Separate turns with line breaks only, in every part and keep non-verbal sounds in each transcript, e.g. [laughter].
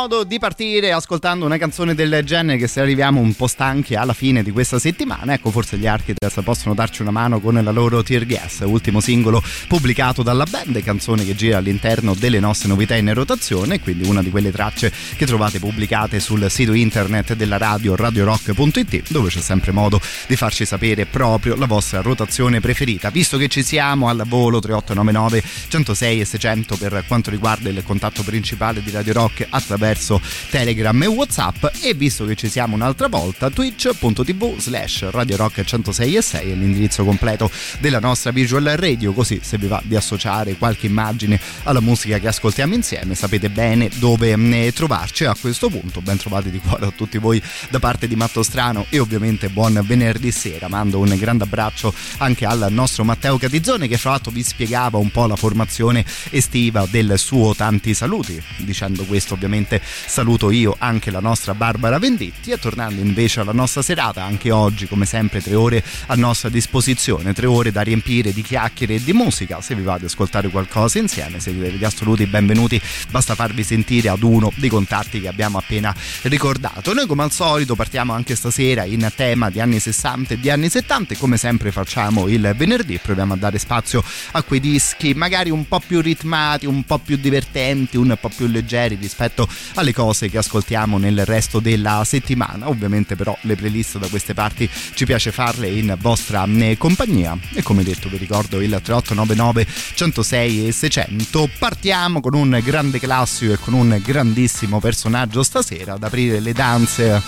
Modo di partire ascoltando una canzone del genere che se arriviamo un po' stanchi alla fine di questa settimana, ecco forse gli Architects possono darci una mano con la loro Tear Gas, ultimo singolo pubblicato dalla band, canzone che gira all'interno delle nostre novità in rotazione, quindi una di quelle tracce che trovate pubblicate sul sito internet della radio radiorock.it dove c'è sempre modo di farci sapere proprio la vostra rotazione preferita. Visto che ci siamo al volo 3899 106 e 600 per quanto riguarda il contatto principale di Radio Rock attraverso attraverso Telegram e Whatsapp. E visto che ci siamo un'altra volta twitch.tv slash Radio Rock 106 e 6 è l'indirizzo completo della nostra visual radio così se vi va di associare qualche immagine alla musica che ascoltiamo insieme sapete bene dove mm, trovarci. A questo punto ben trovati di cuore a tutti voi da parte di Matto Strano e ovviamente buon venerdì sera. Mando un grande abbraccio anche al nostro Matteo Catizzone che fra l'altro vi spiegava un po' la formazione estiva del suo tanti saluti. Dicendo questo ovviamente saluto io anche la nostra Barbara Venditti e tornando invece alla nostra serata, anche oggi come sempre tre ore a nostra disposizione, tre ore da riempire di chiacchiere e di musica, se vi va ad ascoltare qualcosa insieme siete gli assoluti benvenuti, basta farvi sentire ad uno dei contatti che abbiamo appena ricordato. Noi come al solito partiamo anche stasera in tema di anni 60 e di anni 70 e come sempre facciamo il venerdì, proviamo a dare spazio a quei dischi magari un po' più ritmati, un po' più divertenti, un po' più leggeri rispetto alle cose che ascoltiamo nel resto della settimana. Ovviamente però le playlist da queste parti ci piace farle in vostra eh, compagnia e come detto vi ricordo il 3899 106 e 600. Partiamo con un grande classico e con un grandissimo personaggio stasera ad aprire le danze.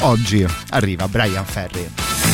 Oggi arriva Brian Ferry.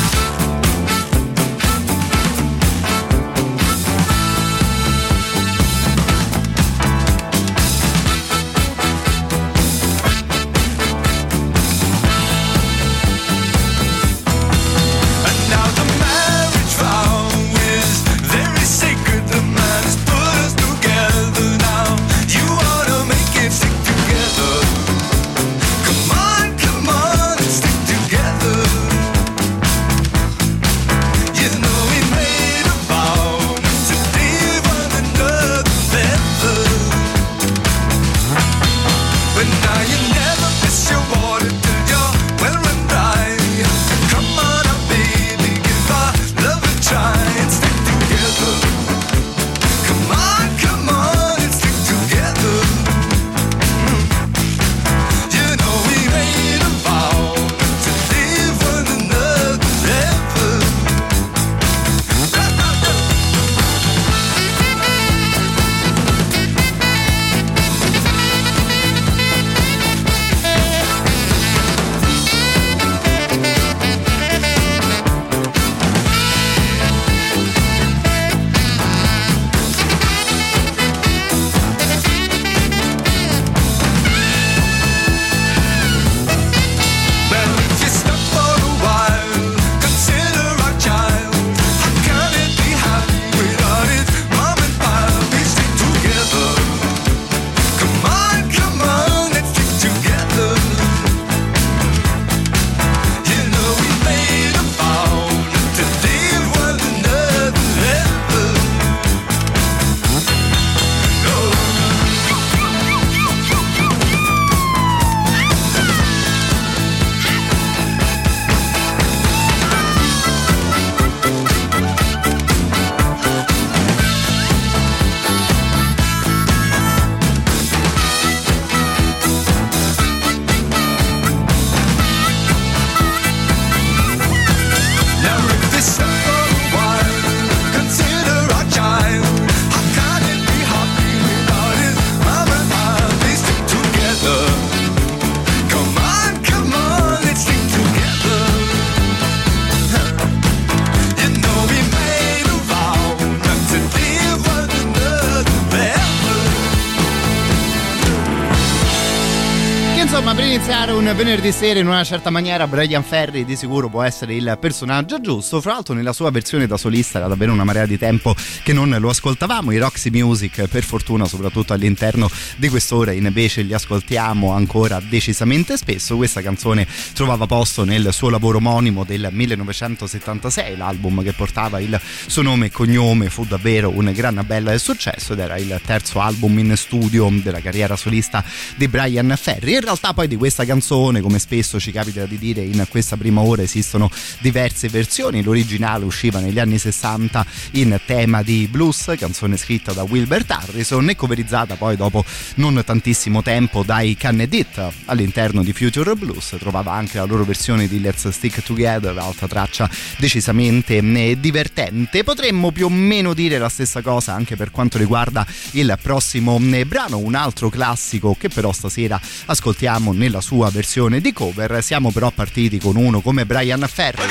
Venerdì sera in una certa maniera, Brian Ferry di sicuro può essere il personaggio giusto. Fra l'altro, nella sua versione da solista era davvero una marea di tempo che non lo ascoltavamo. I Roxy Music, per fortuna, soprattutto all'interno di quest'ora, invece li ascoltiamo ancora decisamente spesso. Questa canzone trovava posto nel suo lavoro omonimo del 1976, l'album che portava il suo nome e cognome. Fu davvero un gran bel successo ed era il terzo album in studio della carriera solista di Brian Ferry. In realtà poi di questa canzone, come spesso ci capita di dire in questa prima ora, esistono diverse versioni. L'originale usciva negli anni 60 in tema di blues, canzone scritta da Wilbert Harrison e coverizzata poi dopo non tantissimo tempo dai Cannedit all'interno di Future Blues. Trovava anche la loro versione di Let's Stick Together, altra traccia decisamente eh, divertente. Potremmo più o meno dire la stessa cosa anche per quanto riguarda il prossimo eh, brano, un altro classico che però stasera ascoltiamo nella sua versione di cover. Siamo però partiti con uno come Brian Ferry.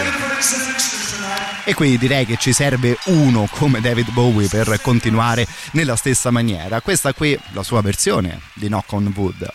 E quindi direi che ci serve uno come David Bowie per continuare nella stessa maniera. Questa qui la sua versione di Knock on Wood.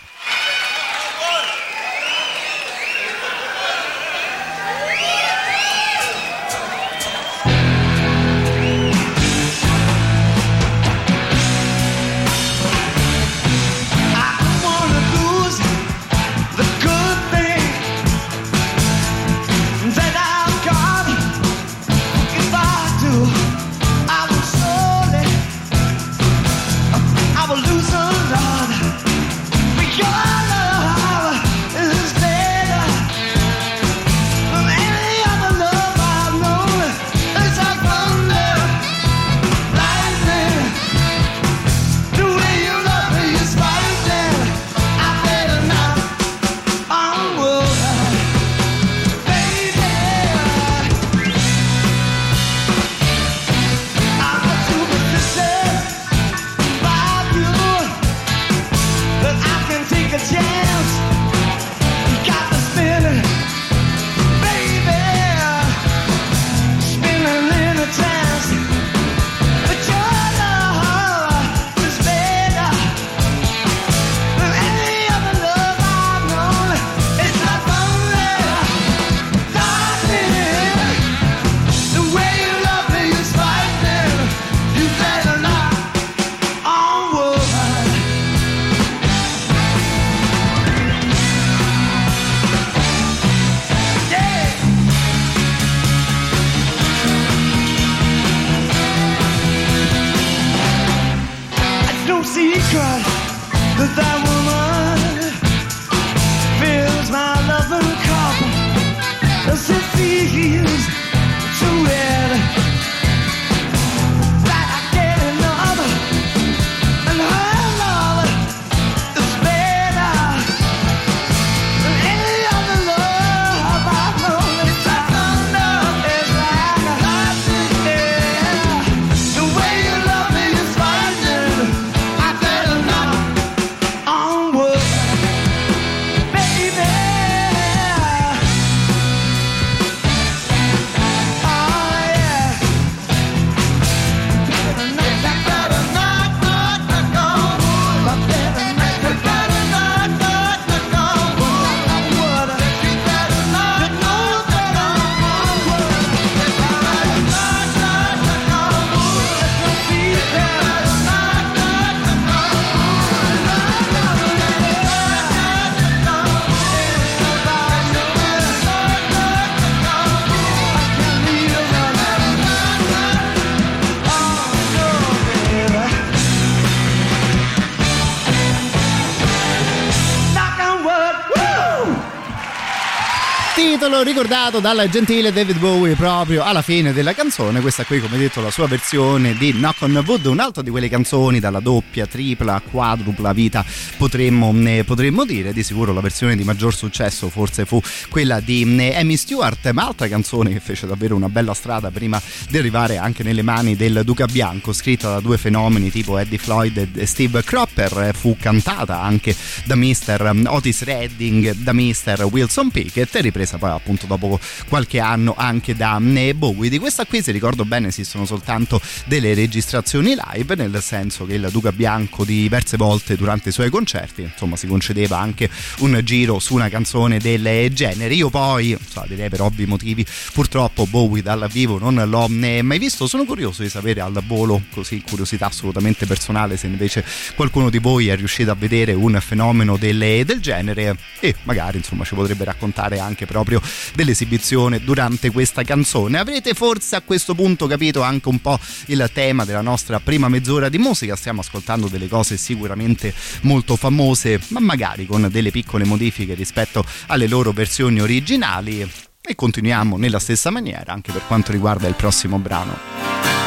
Ricordato dal gentile David Bowie proprio alla fine della canzone. Questa qui, come detto, la sua versione di Knock on Wood, un'altra di quelle canzoni dalla doppia, tripla, quadrupla vita, potremmo, potremmo dire. Di sicuro la versione di maggior successo forse fu quella di Amy Stewart, ma altra canzone che fece davvero una bella strada prima di arrivare anche nelle mani del Duca Bianco, scritta da due fenomeni tipo Eddie Floyd e Steve Cropper, fu cantata anche da Mr. Otis Redding, da Mr. Wilson Pickett e ripresa poi
appunto dopo qualche anno anche da Bowie. Di questa qui, se ricordo bene, esistono soltanto delle registrazioni live, nel senso che il Duca Bianco diverse volte durante i suoi concerti, insomma, si concedeva anche un giro su una canzone del genere. Io poi, so, direi per ovvi motivi, purtroppo Bowie dal vivo non l'ho mai visto. Sono curioso di sapere al volo, così curiosità assolutamente personale, se invece qualcuno di voi è riuscito a vedere un fenomeno del, del genere e magari insomma ci potrebbe raccontare anche proprio dell'esibizione durante questa canzone. Avrete forse a questo punto capito anche un po' il tema della nostra prima mezz'ora di musica. Stiamo ascoltando delle cose sicuramente molto famose, ma magari con delle piccole modifiche rispetto alle loro versioni originali. E continuiamo nella stessa maniera anche per quanto riguarda il prossimo brano.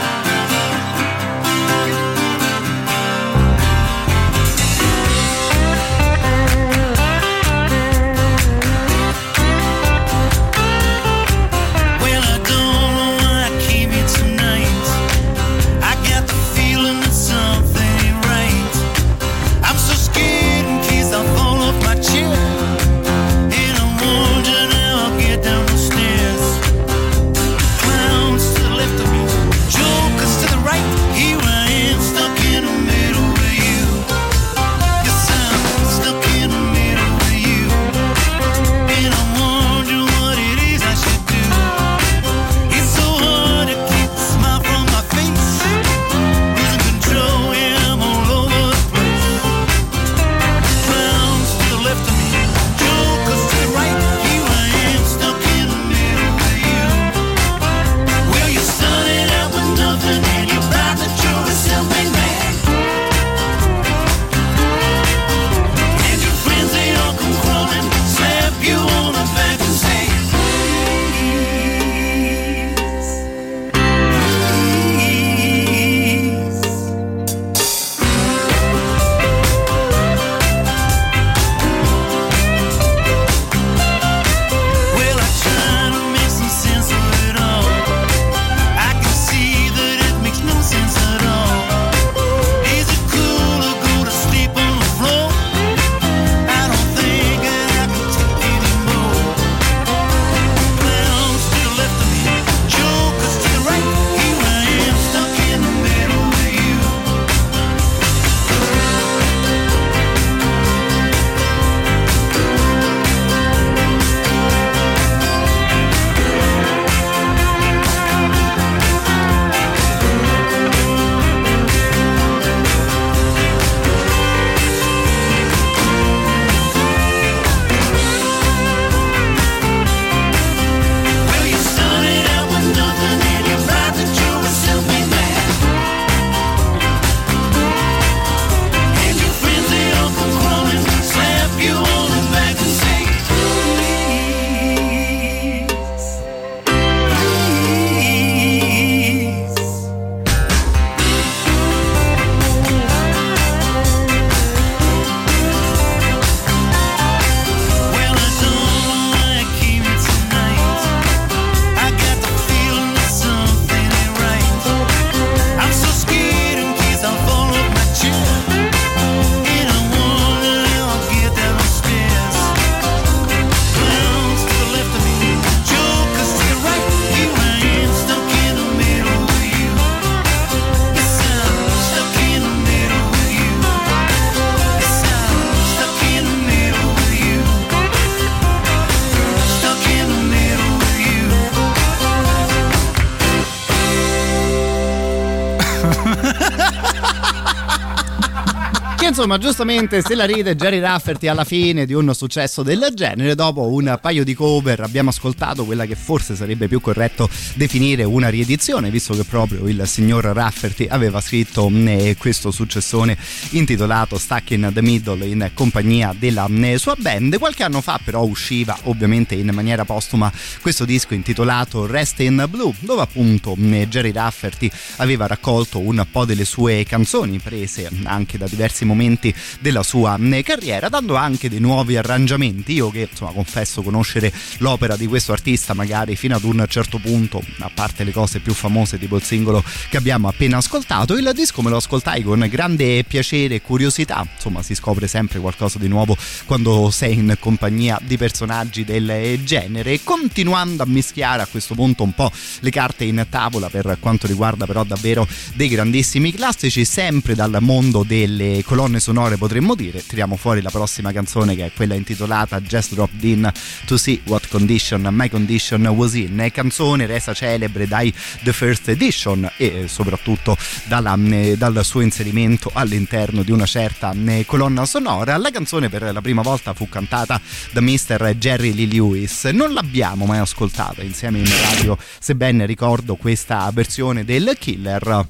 Insomma, giustamente se la ride Jerry Rafferty alla fine di un successo del genere, dopo un paio di cover abbiamo ascoltato quella che forse sarebbe più corretto definire una riedizione, visto che proprio il signor Rafferty aveva scritto eh, questo successone intitolato Stuck in the Middle in compagnia della eh, sua band. Qualche anno fa però usciva ovviamente in maniera postuma questo disco intitolato Rest in Blue, dove appunto eh, Jerry Rafferty aveva raccolto un po' delle sue canzoni prese anche da diversi momenti
momenti della sua carriera, dando anche dei nuovi arrangiamenti. Io che insomma confesso conoscere l'opera di questo artista magari fino ad un certo punto, a parte le cose più famose tipo il singolo che abbiamo appena ascoltato, il disco me lo ascoltai con grande piacere e curiosità, insomma si scopre sempre qualcosa di nuovo quando sei in compagnia di personaggi del genere, continuando a mischiare a questo punto un po' le carte in tavola per quanto riguarda però davvero dei grandissimi classici, sempre dal mondo delle colonne sonore potremmo dire, tiriamo fuori la prossima canzone che è quella intitolata Just Dropped In to See What Condition My Condition Was In, canzone resa celebre dai The First Edition e soprattutto dalla, dal suo inserimento all'interno di una certa colonna sonora. La canzone per la prima volta fu cantata da Mr. Jerry Lee Lewis. Non l'abbiamo mai ascoltata insieme in radio, sebbene ricordo questa versione del Killer.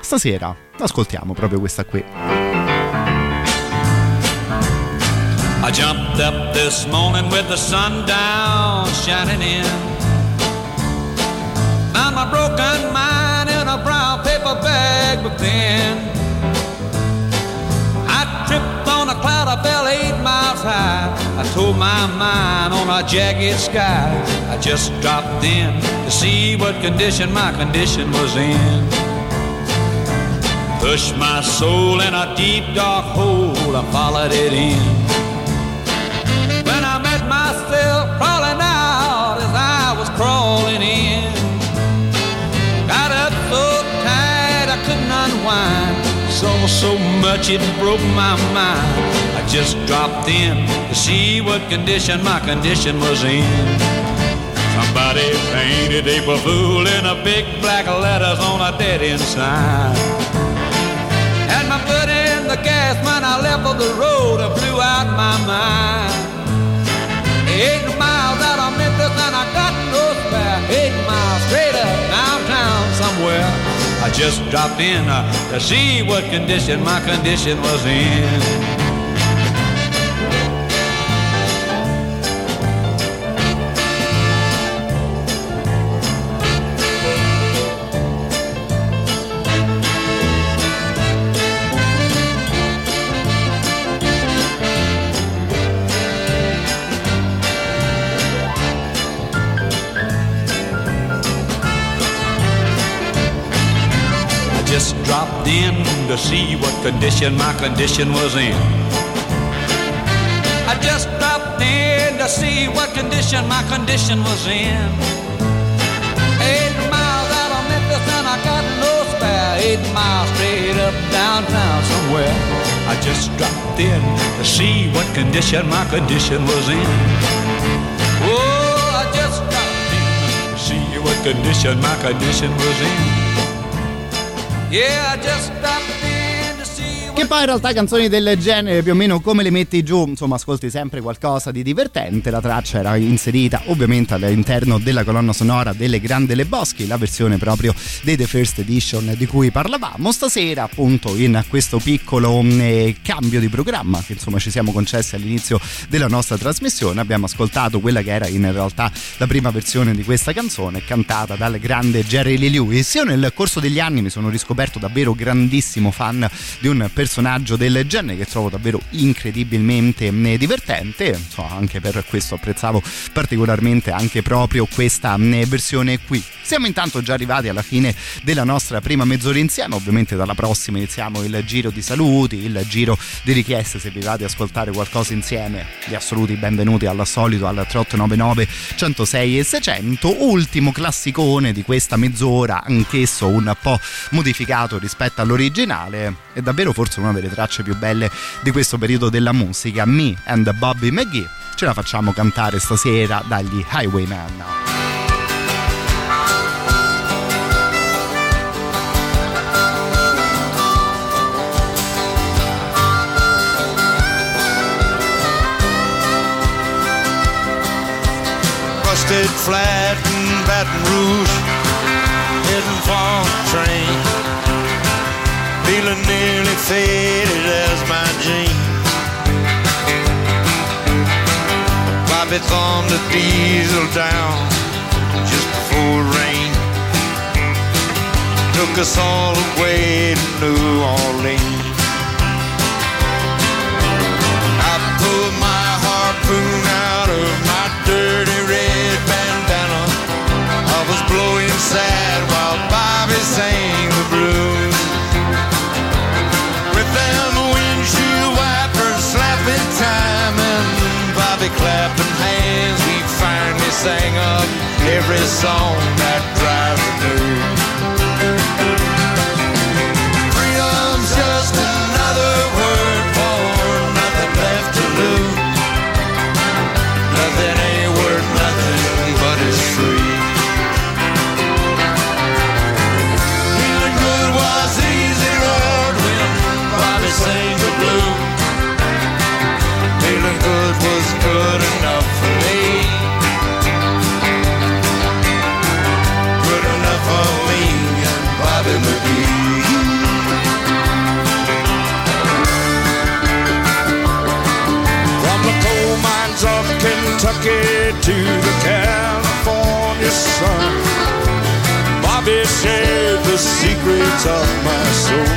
Stasera ascoltiamo proprio questa qui. I jumped up this morning with the sun down shining in. Found my broken mind in a brown paper bag but then I tripped on a cloud, I fell eight miles high. I told my mind on a jagged sky. I just dropped in to see what condition my condition was in. Pushed my soul in a deep dark hole, I followed it in. When I met myself crawling out as I was crawling in. Got up so tight I couldn't unwind. Saw so much it broke my mind. I just dropped in to see what condition my condition was in. Somebody painted April Fool in a big black letters on a dead end sign. The gas when I left for the road, I blew out my mind. Eight miles out of Memphis and I got no spare. Eight miles straight up downtown somewhere. I just dropped in uh, to see what condition my condition was in. To see what condition my condition was in. I just dropped in to see what condition my condition was in. Eight miles out of Memphis and I got no spare. Eight miles straight up downtown somewhere. I just dropped in to see what condition my condition was in. Oh, I just dropped in to see what condition my condition was in. Yeah, I just stopped Che poi in realtà canzoni del genere più o meno come le metti giù, insomma ascolti sempre qualcosa di divertente, la traccia era inserita ovviamente all'interno della colonna sonora delle Grande Le Boschi, la versione proprio dei The First Edition di cui parlavamo, stasera appunto in questo piccolo eh, cambio di programma che insomma ci siamo concessi all'inizio della nostra trasmissione, abbiamo ascoltato quella che era in realtà la prima versione di questa canzone cantata dal grande Jerry Lee Lewis. Io nel corso degli anni mi sono riscoperto davvero grandissimo fan di un personaggio personaggio del genere che trovo davvero incredibilmente eh, divertente. Insomma anche per questo apprezzavo particolarmente anche proprio questa eh, versione qui. Siamo intanto già arrivati alla fine della nostra prima mezz'ora insieme. Ovviamente dalla prossima iniziamo il giro di saluti il giro di richieste se vi va di ascoltare qualcosa insieme. Gli assoluti benvenuti al solito al 3899 106 e 600 ultimo classicone di questa mezz'ora anch'esso un po' modificato rispetto all'originale. È davvero forse una delle tracce più belle di questo periodo della musica, Me and Bobby McGee. Ce la facciamo cantare stasera dagli Highwayman. busted flat in Baton Rouge, heading for the train. feeling nearly faded as my jeans. Bobby thumbed the diesel down just before rain. Took us all the way to New Orleans.
I pulled my harpoon out of my dirty red bandana. I was blowing sad while Bobby sang the blues. clapping hands, we finally sang up every song that drives the new. Kentucky to the California sun, Bobby shared the secrets of my soul.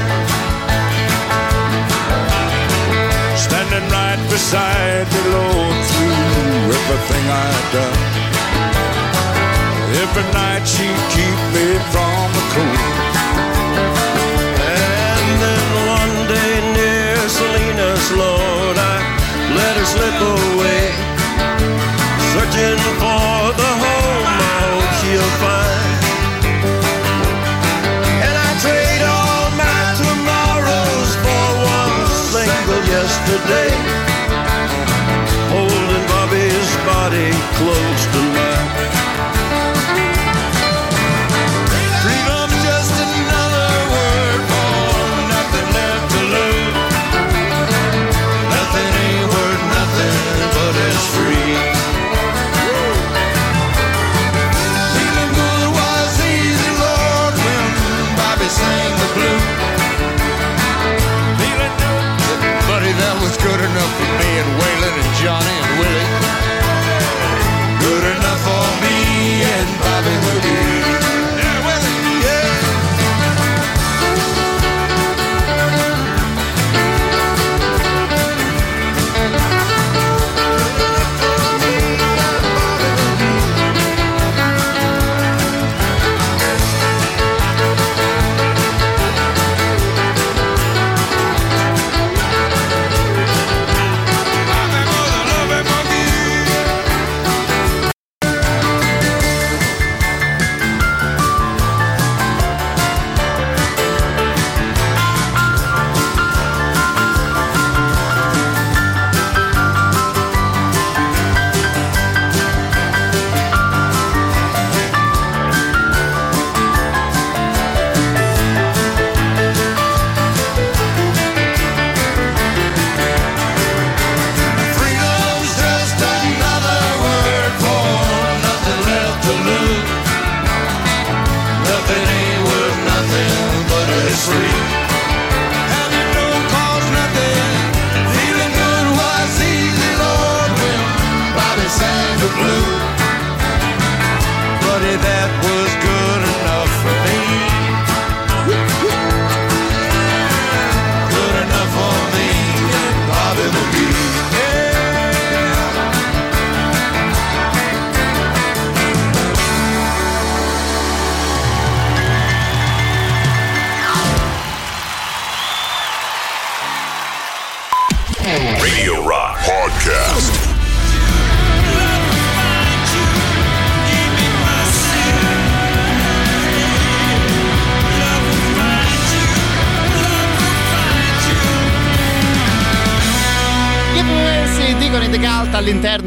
Standing right beside the Lord, through everything I'd done. Every night she'd keep me from the cold. And then one day near Salinas, Lord, I let her slip away. Searching for the home I hope she'll find. And I trade all my tomorrows for one single yesterday. Holding Bobby's body close to mine. And Waylon and Johnny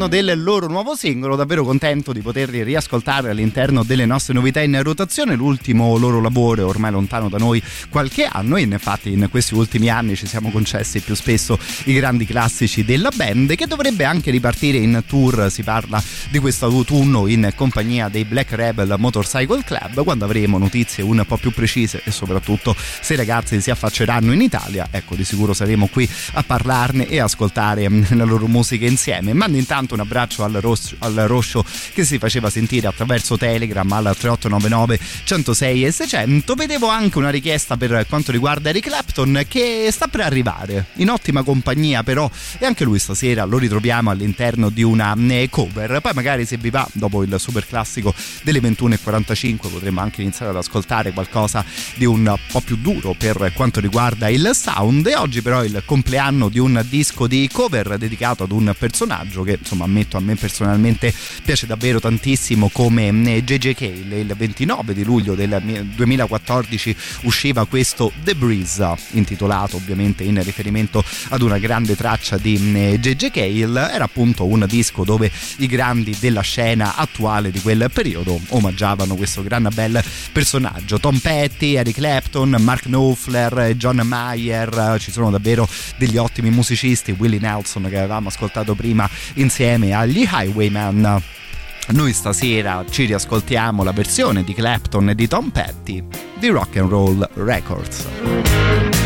all'interno del loro nuovo singolo, davvero contento di poterli riascoltare all'interno delle nostre novità in rotazione, l'ultimo loro lavoro ormai lontano da noi qualche anno infatti in questi ultimi anni ci siamo concessi più spesso i grandi classici della band che dovrebbe anche ripartire in tour, si parla di questo autunno in compagnia dei Black Rebel Motorcycle Club, quando avremo notizie un po' più precise e soprattutto se i ragazzi si affacceranno in Italia, ecco di sicuro saremo qui a parlarne e ascoltare mm, la loro musica insieme. Mando intanto un abbraccio al, Ros- al Roscio che si faceva sentire attraverso Telegram al 3899 106 e 600. Vedevo anche una richiesta per quanto riguarda Eric Clapton che sta per arrivare in ottima compagnia però e anche lui stasera lo ritroviamo all'interno di una eh, cover. Poi magari se vi va dopo il super classico delle 21.45 potremmo anche iniziare ad ascoltare qualcosa di un po' più duro per quanto riguarda il sound e oggi però il compleanno di un disco di cover dedicato ad un personaggio che insomma ammetto a me personalmente piace davvero tantissimo come JJ Cale. Il 29 di luglio del 2014 usciva questo The Breeze, intitolato ovviamente in riferimento ad una grande traccia di JJ Cale. Era appunto un disco dove i grandi della scena attuale di quel periodo omaggiavano questo gran bel personaggio. Tom Petty, Eric Clapton, Mark Knopfler, John Mayer, ci sono davvero degli ottimi musicisti, Willie Nelson che avevamo ascoltato prima insieme agli Highwayman. Noi stasera ci riascoltiamo la versione di Clapton e di Tom Petty di Rock and Roll Records.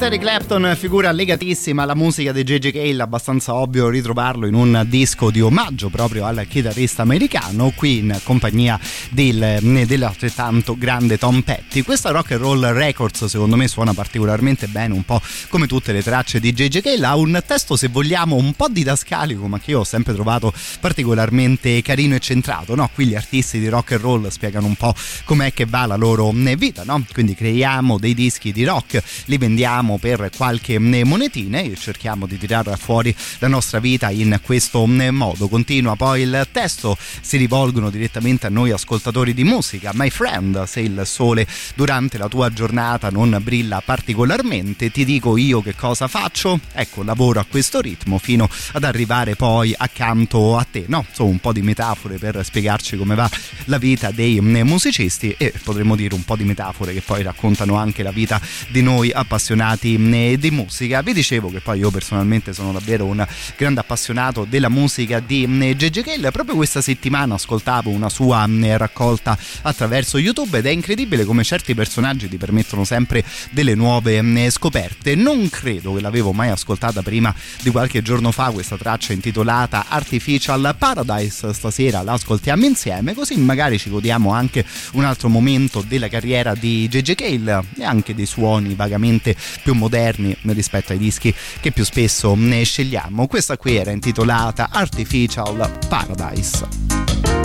Eric Clapton, figura legatissima alla musica di J.J. Cale, abbastanza ovvio ritrovarlo in un disco di omaggio proprio al chitarrista americano, qui in compagnia del, dell'altrettanto grande Tom Petty. Questa Rock and Roll Records secondo me suona particolarmente bene, un po' come tutte le tracce di J.J. Cale, ha un testo se vogliamo un po' didascalico, ma che io ho sempre trovato particolarmente carino e centrato, no? Qui gli artisti di rock and roll spiegano un po' com'è che va la loro vita, no? Quindi creiamo dei dischi di rock, li vendiamo per qualche monetina e cerchiamo di tirare fuori la nostra vita in questo modo. Continua poi il testo, si rivolgono direttamente a noi ascoltatori di musica. My friend, se il sole durante la tua giornata non brilla particolarmente, ti dico io che cosa faccio? Ecco, lavoro a questo ritmo fino ad arrivare poi accanto a te, no? Sono un po' di metafore per spiegarci come va la vita dei musicisti e potremmo dire un po' di metafore che poi raccontano anche la vita di noi appassionati di, di, musica. Vi dicevo che poi io personalmente sono davvero un grande appassionato della musica di Gigi Kell. Proprio questa settimana ascoltavo una sua raccolta attraverso YouTube ed è incredibile come certi personaggi ti permettono sempre delle nuove scoperte. Non credo che l'avevo mai ascoltata prima di qualche giorno fa questa traccia intitolata Artificial Paradise. Stasera la ascoltiamo insieme, così magari ci godiamo anche un altro momento della carriera di JJ Cale e anche dei suoni vagamente più moderni rispetto ai dischi che più spesso ne scegliamo. Questa qui era intitolata Artificial Paradise.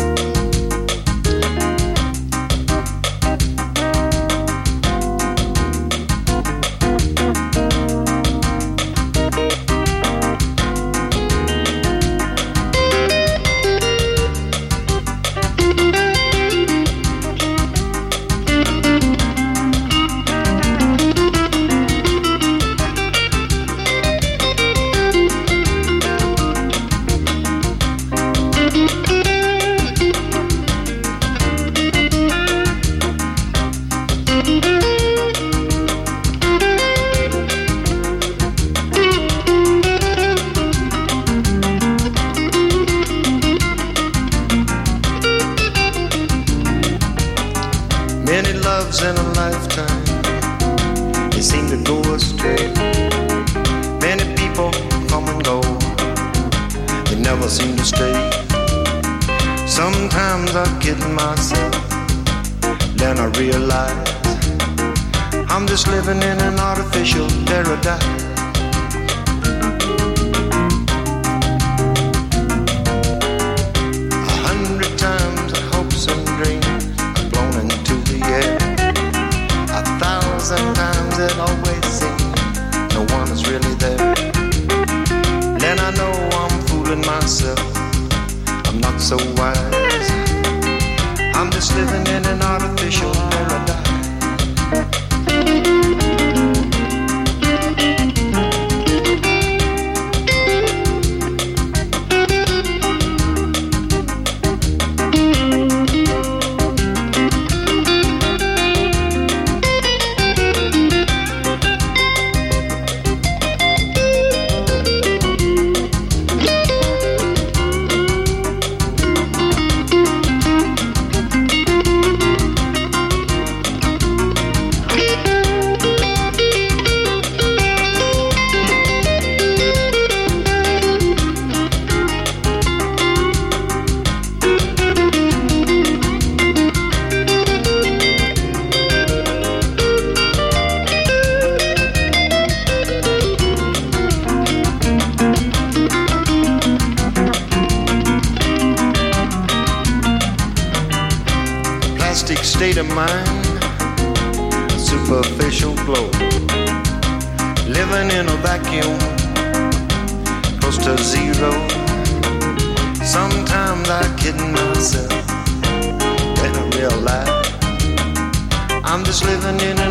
I'm just living in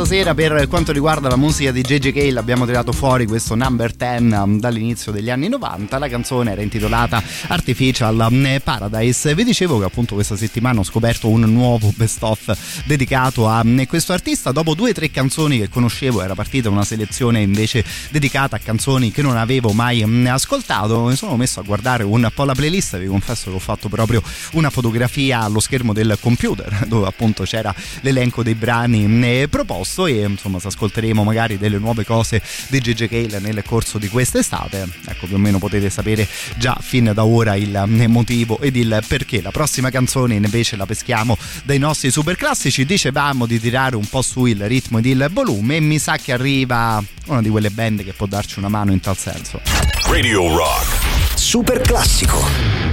stasera per quanto riguarda la musica di JJ Cale abbiamo tirato fuori questo number 10 um, dall'inizio degli anni 90 la canzone era intitolata Artificial um, Paradise. Vi dicevo che appunto questa settimana ho scoperto un nuovo best of dedicato a um, questo artista. Dopo due o tre canzoni che conoscevo era partita una selezione invece dedicata a canzoni che non avevo mai um, ascoltato. Mi sono messo a guardare un po' la playlist. Vi confesso che ho fatto proprio una fotografia allo schermo del computer [laughs] dove appunto c'era l'elenco dei brani eh, proposto e insomma se ascolteremo magari delle nuove cose di GG Cale nel corso di quest'estate ecco più o meno potete sapere già fin da ora il eh, motivo ed il perché la prossima canzone invece la peschiamo dai nostri super classici dicevamo di tirare un po' su il ritmo ed il volume e mi sa che arriva una di quelle band che può darci una mano in tal senso
Radio Rock.
Super classico.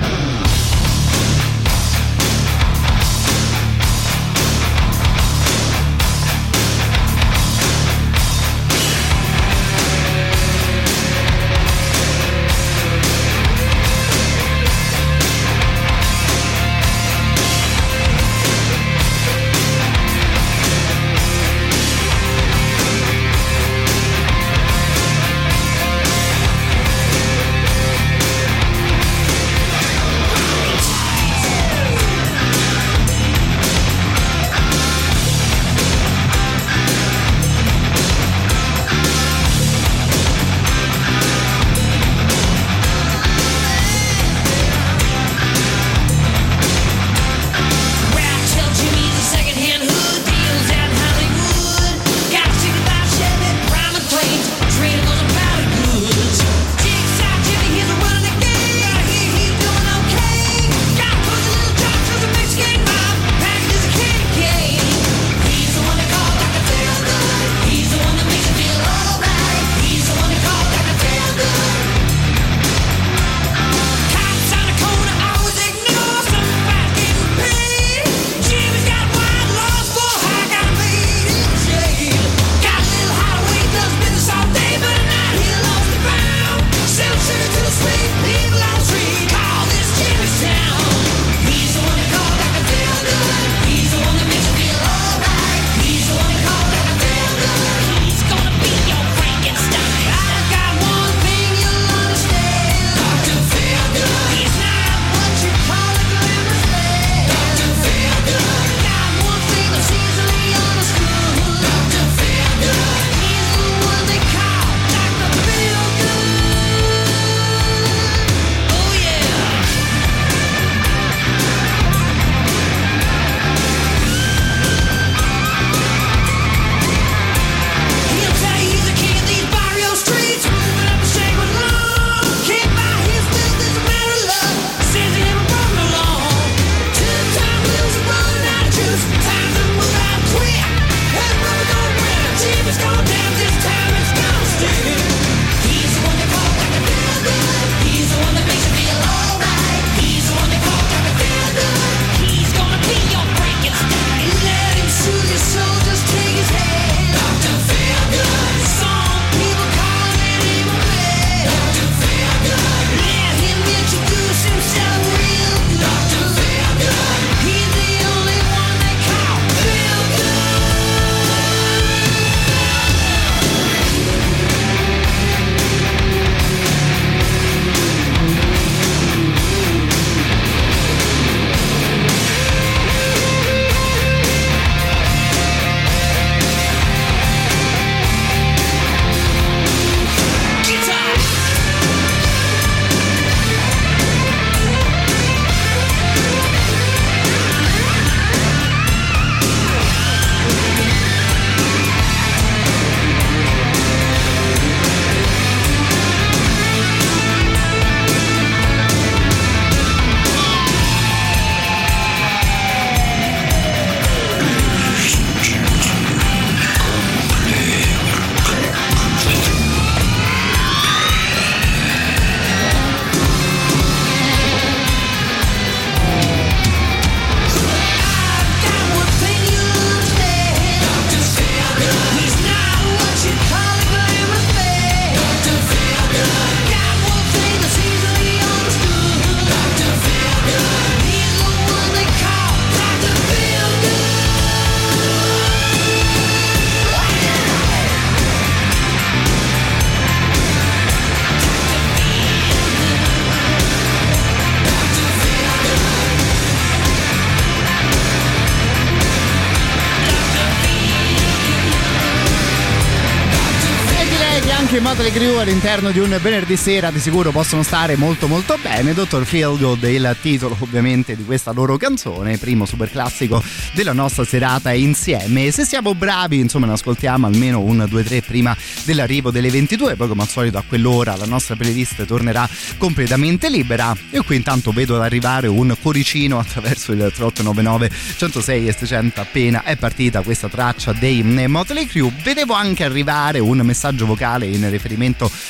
Anche i Motley Crue all'interno di un venerdì sera di sicuro possono stare molto molto bene. Dr. Feelgood è il titolo ovviamente di questa loro canzone, primo super classico della nostra serata insieme. Se siamo bravi, insomma, ne ascoltiamo almeno un 2-3 prima dell'arrivo delle 22, poi come al solito a quell'ora la nostra playlist tornerà completamente libera. Io qui intanto vedo arrivare un cuoricino attraverso il 3899 106 e 600 appena è partita questa traccia dei Motley Crue. Vedevo anche arrivare un messaggio vocale in riferimento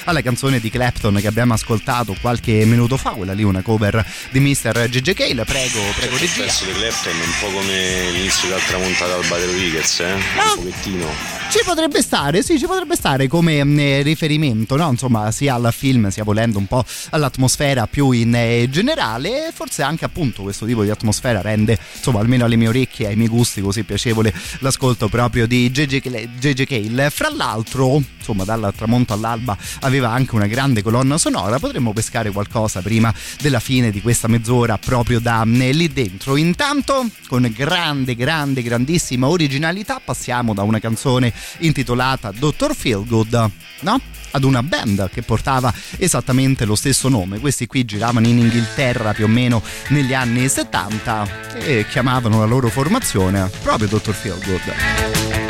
alla canzone di Clapton che abbiamo ascoltato qualche minuto fa, quella lì una cover di Mr. G.J. Cale. Prego, prego
Il pezzo di Clapton è un po' come l'inizio del tramontato al Battle Wickers, eh?
Ah.
Un pochettino.
Ci potrebbe stare, sì, ci potrebbe stare come mh, riferimento, no? Insomma, sia al film, sia volendo un po' all'atmosfera più in eh, generale. Forse anche appunto questo tipo di atmosfera rende, insomma, almeno alle mie orecchie e ai miei gusti così piacevole l'ascolto proprio di J.J. Cale. Fra l'altro, insomma, dal tramonto all'alba aveva anche una grande colonna sonora. Potremmo pescare qualcosa prima della fine di questa mezz'ora proprio da lì dentro. Intanto, con grande, grande, grandissima originalità, passiamo da una canzone intitolata Dr. Feelgood, no? Ad una band che portava esattamente lo stesso nome. Questi qui giravano in Inghilterra più o meno negli anni 70 e chiamavano la loro formazione proprio Dr. Feelgood.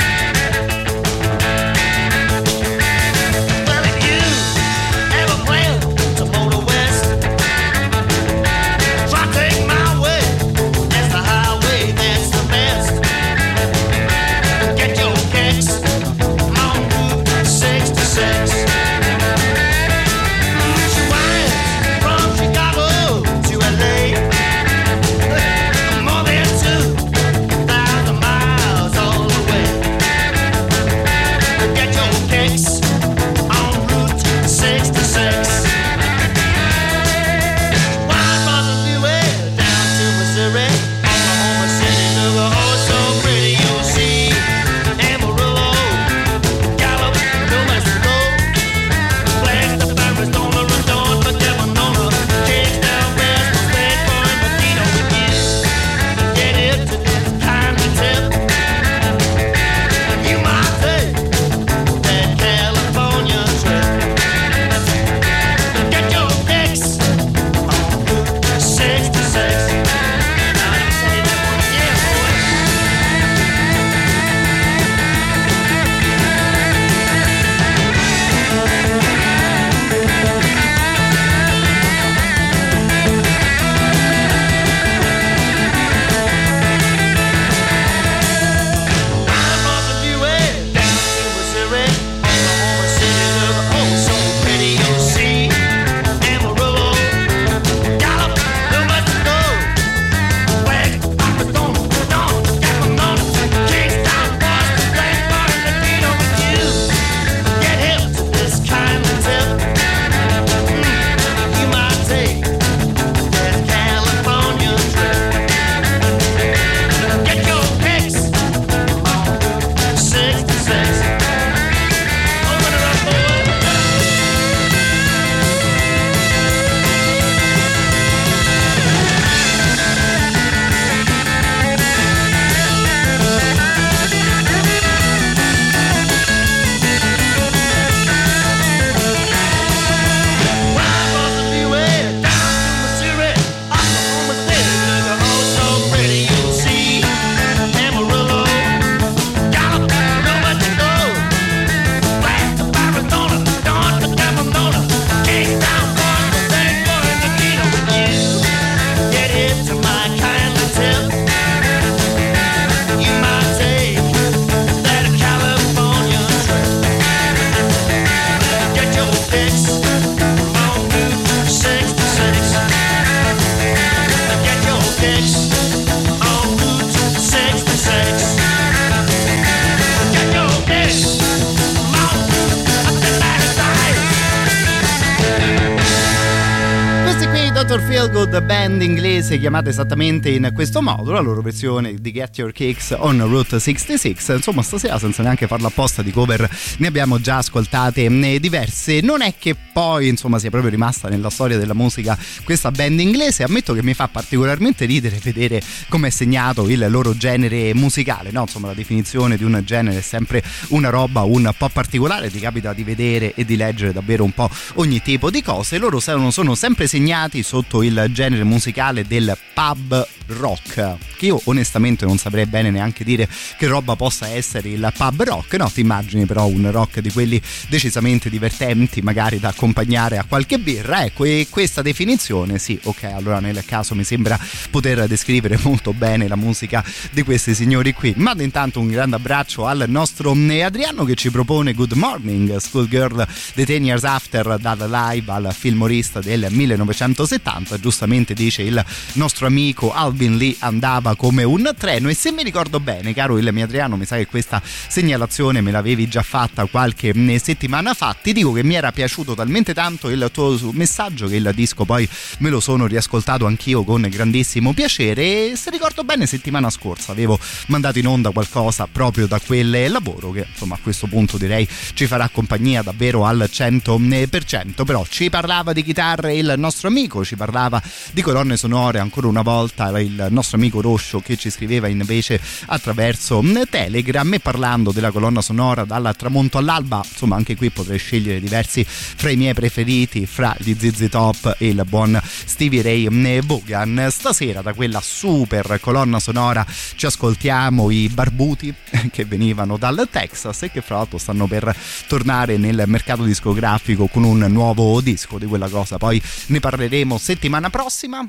Chiamata esattamente in questo modo, la loro versione di Get Your Kicks on Route 66. Insomma, stasera senza neanche farlo apposta di cover ne abbiamo già ascoltate eh, diverse. Non è che poi, insomma, sia proprio rimasta nella storia della musica questa band inglese. Ammetto che mi fa particolarmente ridere vedere come è segnato il loro genere musicale, no? Insomma, la definizione di un genere è sempre una roba un po' particolare, ti capita di vedere e di leggere davvero un po' ogni tipo di cose. Loro sono sempre segnati sotto il genere musicale del pub rock che io onestamente non saprei bene neanche dire che roba possa essere il pub rock no ti immagini però un rock di quelli decisamente divertenti magari da accompagnare a qualche birra ecco e questa definizione sì ok allora nel caso mi sembra poter descrivere molto bene la musica di questi signori qui. Mando intanto un grande abbraccio al nostro Adriano che ci propone Good Morning Schoolgirl The Ten Years After dal live al filmorista del 1970 giustamente dice il nostro amico Alvin Lee andava come un treno. E se mi ricordo bene caro il mio Adriano mi sa che questa segnalazione me l'avevi già fatta qualche settimana fa. Ti dico che mi era piaciuto talmente tanto il tuo messaggio che il disco poi me lo sono riascoltato anch'io con grandissimo piacere. E se ricordo bene settimana scorsa avevo mandato in onda qualcosa proprio da quel lavoro che insomma a questo punto direi ci farà compagnia davvero al 100% però ci parlava di chitarre il nostro amico ci parlava di colonne sonore ancora una volta il nostro amico Roscio che ci scriveva invece attraverso Telegram e parlando della colonna sonora dal tramonto all'alba. Insomma anche qui potrei scegliere diversi fra i miei preferiti fra gli ZZ Top e il buon Stevie Ray Vaughan. Stasera da quella super colonna sonora ci ascoltiamo i barbuti [laughs] che venivano dal Texas e che fra l'altro stanno per tornare nel mercato discografico con un nuovo disco di quella cosa. Poi ne parleremo settimana prossima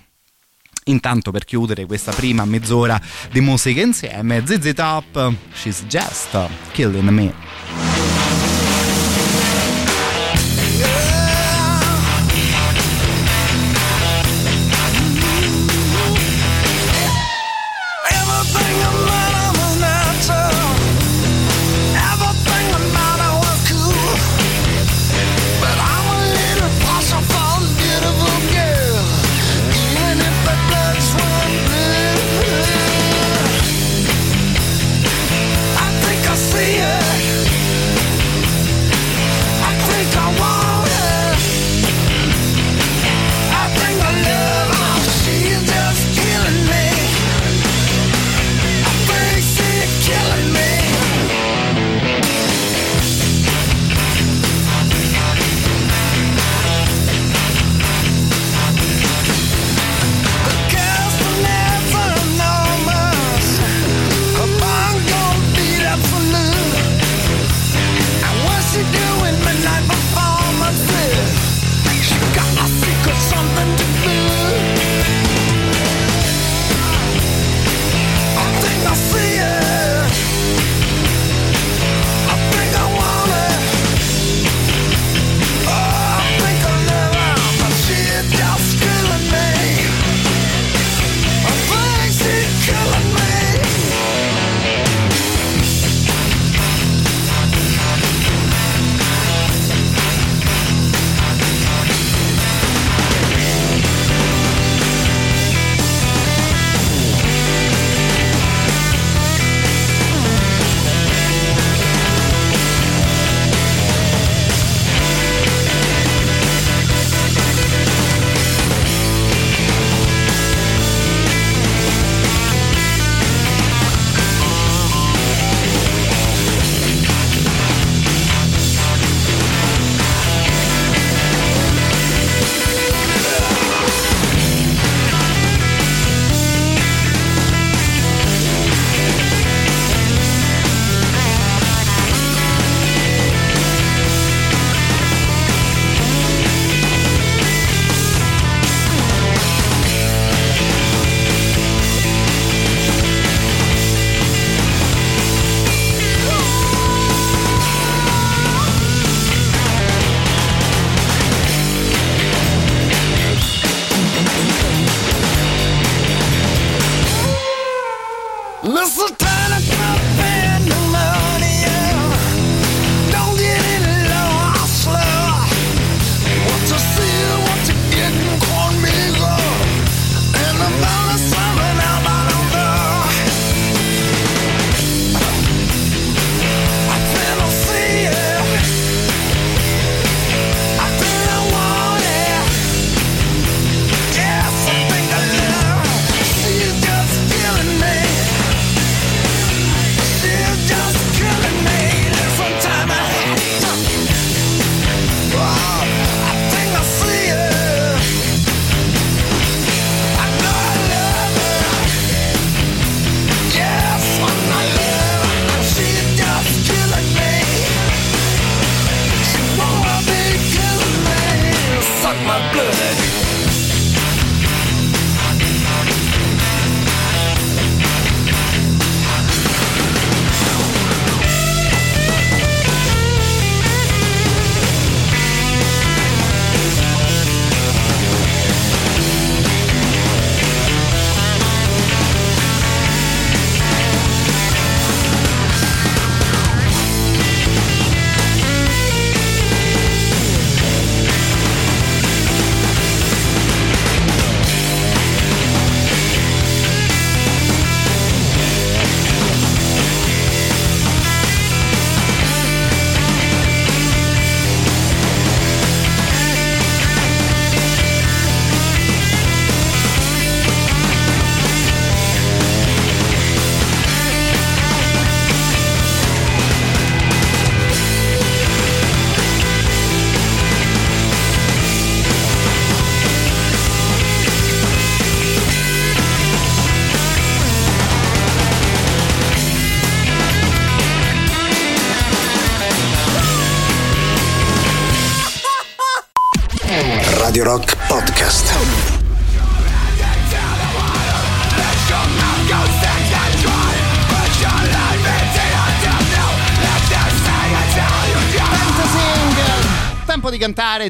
Intanto per chiudere questa prima mezz'ora di musica insieme, ZZ Top, She's Just Killing Me.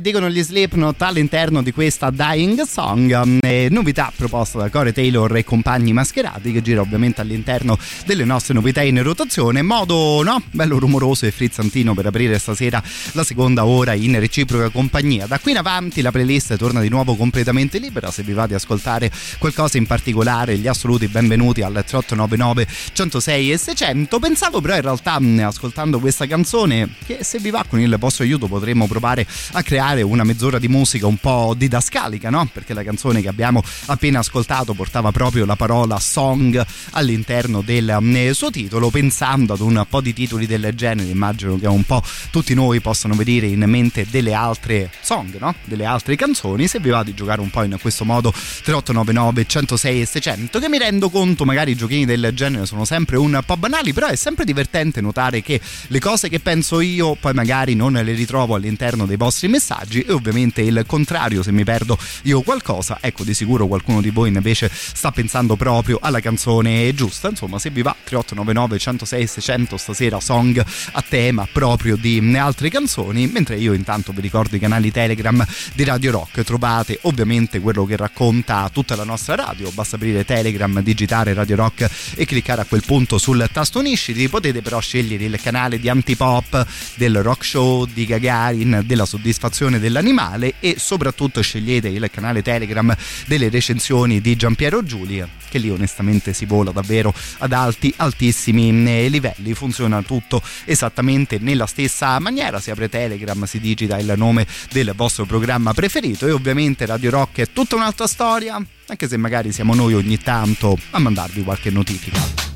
Dicono gli Slipknot all'interno di questa Dying Song, eh, novità proposta da Corey Taylor e compagni mascherati che gira ovviamente all'interno delle nostre novità in rotazione, modo no, bello rumoroso e frizzantino per aprire stasera la seconda ora in reciproca compagnia. Da qui in avanti la playlist torna di nuovo completamente libera, se vi va di ascoltare qualcosa in particolare, gli assoluti benvenuti al 3899 106 e 600. Pensavo però in realtà ascoltando questa canzone che se vi va con il vostro aiuto potremmo provare a creare una mezz'ora di musica un po' didascalica, no? Perché la canzone che abbiamo appena ascoltato portava proprio la parola song all'interno del mm, suo titolo, pensando ad un po' di titoli del genere. Immagino che un po' tutti noi possano vedere in mente delle altre song, no? Delle altre canzoni. Se vi va di giocare un po' in questo modo 3899 106 e 600, che mi rendo conto magari i giochini del genere sono sempre un po' banali, però è sempre divertente notare che le cose che penso io poi magari non le ritrovo all'interno dei vostri messaggi e ovviamente il contrario se mi perdo io qualcosa ecco di sicuro qualcuno di voi invece sta pensando proprio alla canzone giusta. Insomma se vi va 3899 106 600 stasera song a tema proprio di altre canzoni mentre io intanto vi ricordo i canali telegram di Radio Rock. Trovate ovviamente quello che racconta tutta la nostra radio. Basta aprire telegram digitare Radio Rock e cliccare a quel punto sul tasto unisciti. Potete però scegliere il canale di antipop del rock show di Gagarin della soddisfazione dell'animale e soprattutto scegliete il canale Telegram delle recensioni di Giampiero Giulia che lì onestamente si vola davvero ad alti altissimi eh, livelli. Funziona tutto esattamente nella stessa maniera. Si apre Telegram si digita il nome del vostro programma preferito e ovviamente Radio Rock è tutta un'altra storia anche se magari siamo noi ogni tanto a mandarvi qualche notifica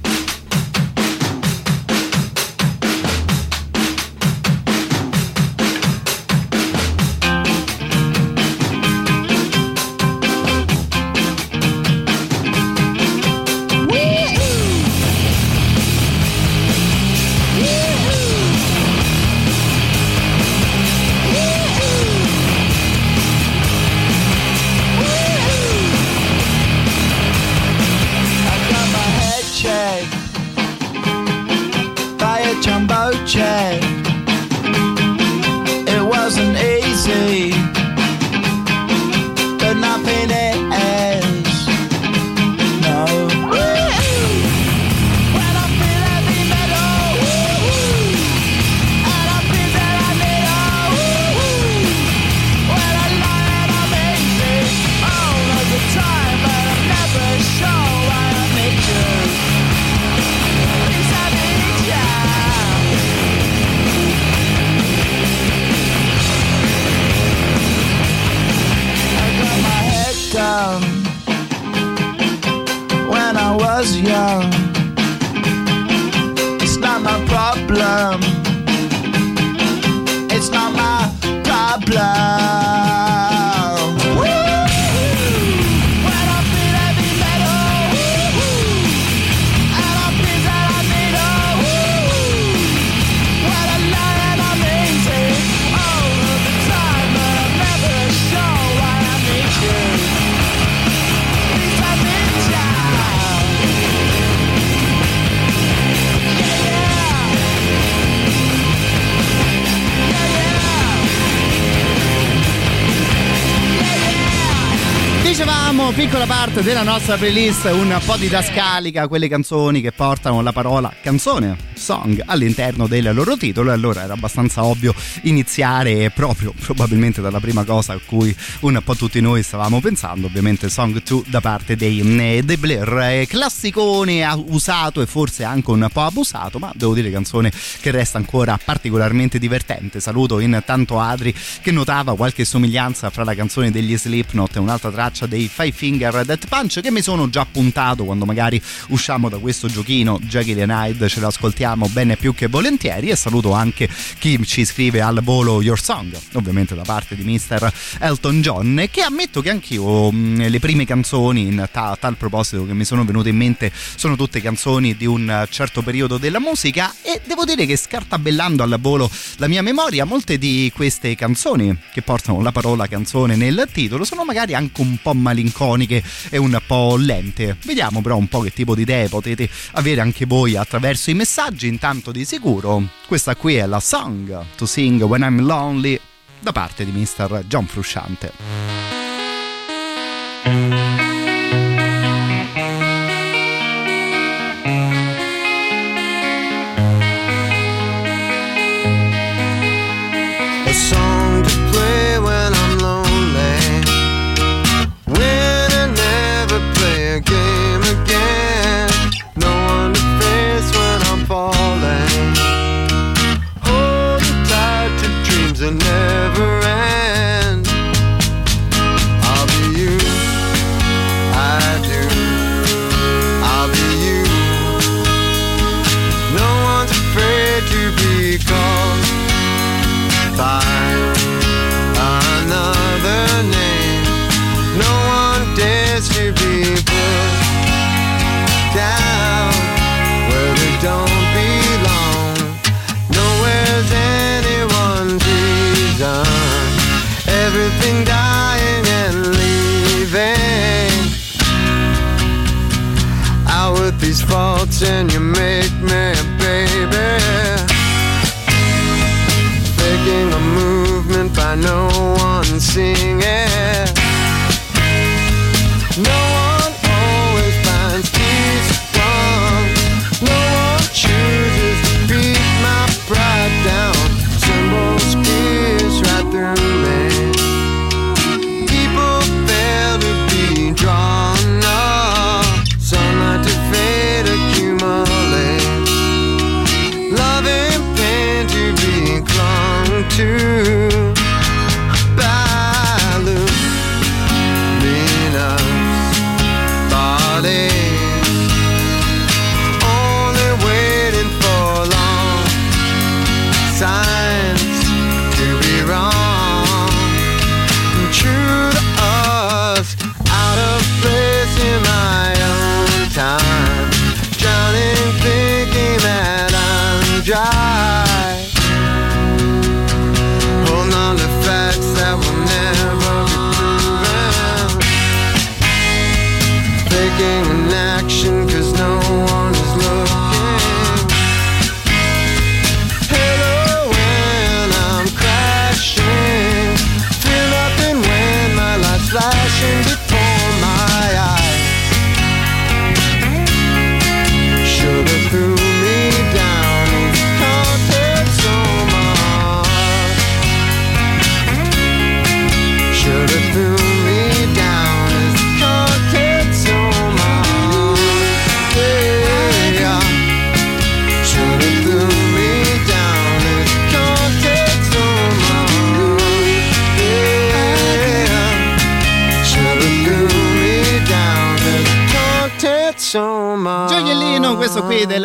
nostra playlist un po' di dascalica, quelle canzoni che portano la parola canzone, song all'interno del loro titolo e allora era abbastanza ovvio iniziare proprio probabilmente dalla prima cosa a cui un po' tutti noi stavamo pensando, ovviamente Song 2 da parte dei, eh, dei Blair, classicone usato e forse anche un po' abusato, ma devo dire canzone che resta ancora particolarmente divertente. Saluto intanto Adri che notava qualche somiglianza fra la canzone degli Slipknot e un'altra traccia dei Five
Finger Death Punch che mi sono già puntato quando magari usciamo da questo giochino Jekyll and Hyde ce l'ascoltiamo bene più che volentieri e saluto anche chi ci scrive al volo Your Song ovviamente da parte di Mr. Elton John che ammetto che anch'io mh, le prime canzoni in ta- tal proposito che mi sono venute in mente sono tutte canzoni di un certo periodo della musica e devo dire che scartabellando al volo la mia memoria molte di queste canzoni che portano la parola canzone nel titolo sono magari anche un po' malinconiche e un po' lente vediamo però un po' che tipo di idee potete avere anche voi attraverso i messaggi intanto di sicuro questa qui è la song to sing when I'm lonely da parte di Mr. John Frusciante